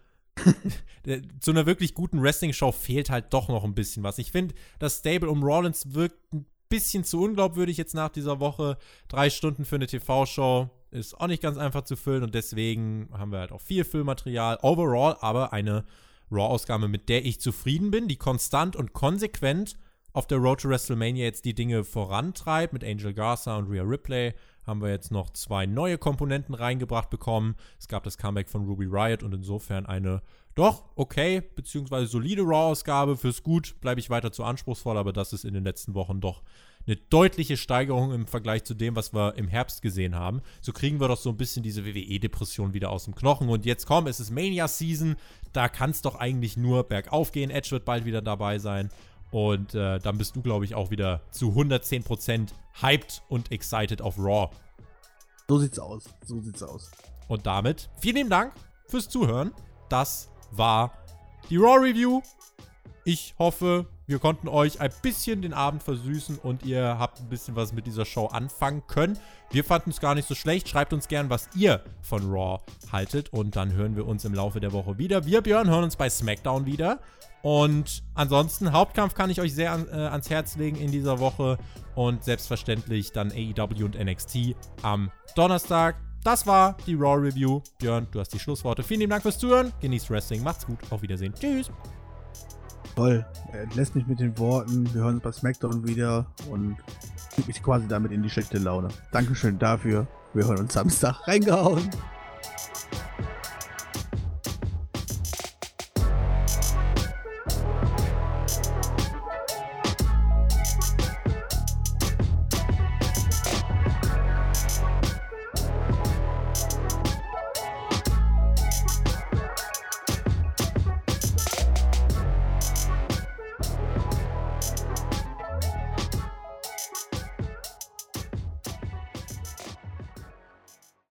zu einer wirklich guten Wrestling-Show fehlt halt doch noch ein bisschen was. Ich finde, das Stable um Rollins wirkt ein bisschen zu unglaubwürdig jetzt nach dieser Woche. Drei Stunden für eine TV-Show ist auch nicht ganz einfach zu füllen und deswegen haben wir halt auch viel Füllmaterial. Overall aber eine Raw-Ausgabe, mit der ich zufrieden bin, die konstant und konsequent auf der Road to WrestleMania jetzt die Dinge vorantreibt. Mit Angel Garza und Rhea Ripley haben wir jetzt noch zwei neue Komponenten reingebracht bekommen. Es gab das Comeback von Ruby Riot und insofern eine doch okay, beziehungsweise solide Raw-Ausgabe. Fürs Gut bleibe ich weiter zu anspruchsvoll, aber das ist in den letzten Wochen doch eine deutliche Steigerung im Vergleich zu dem, was wir im Herbst gesehen haben. So kriegen wir doch so ein bisschen diese WWE-Depression wieder aus dem Knochen. Und jetzt komm, es ist Mania-Season. Da kann es doch eigentlich nur bergauf gehen. Edge wird bald wieder dabei sein. Und äh, dann bist du, glaube ich, auch wieder zu 110% hyped und excited auf Raw. So sieht's aus. So sieht's aus. Und damit vielen lieben Dank fürs Zuhören. Das war die Raw Review. Ich hoffe, wir konnten euch ein bisschen den Abend versüßen und ihr habt ein bisschen was mit dieser Show anfangen können. Wir fanden es gar nicht so schlecht. Schreibt uns gern, was ihr von Raw haltet und dann hören wir uns im Laufe der Woche wieder. Wir, Björn, hören uns bei SmackDown wieder. Und ansonsten, Hauptkampf kann ich euch sehr an, äh, ans Herz legen in dieser Woche. Und selbstverständlich dann AEW und NXT am Donnerstag. Das war die Raw Review. Björn, du hast die Schlussworte. Vielen lieben Dank fürs Zuhören. Genießt Wrestling. Macht's gut. Auf Wiedersehen. Tschüss. Toll. Er entlässt mich mit den Worten. Wir hören uns bei SmackDown wieder und mich quasi damit in die schlechte Laune. Dankeschön dafür. Wir hören uns Samstag. Reingehauen.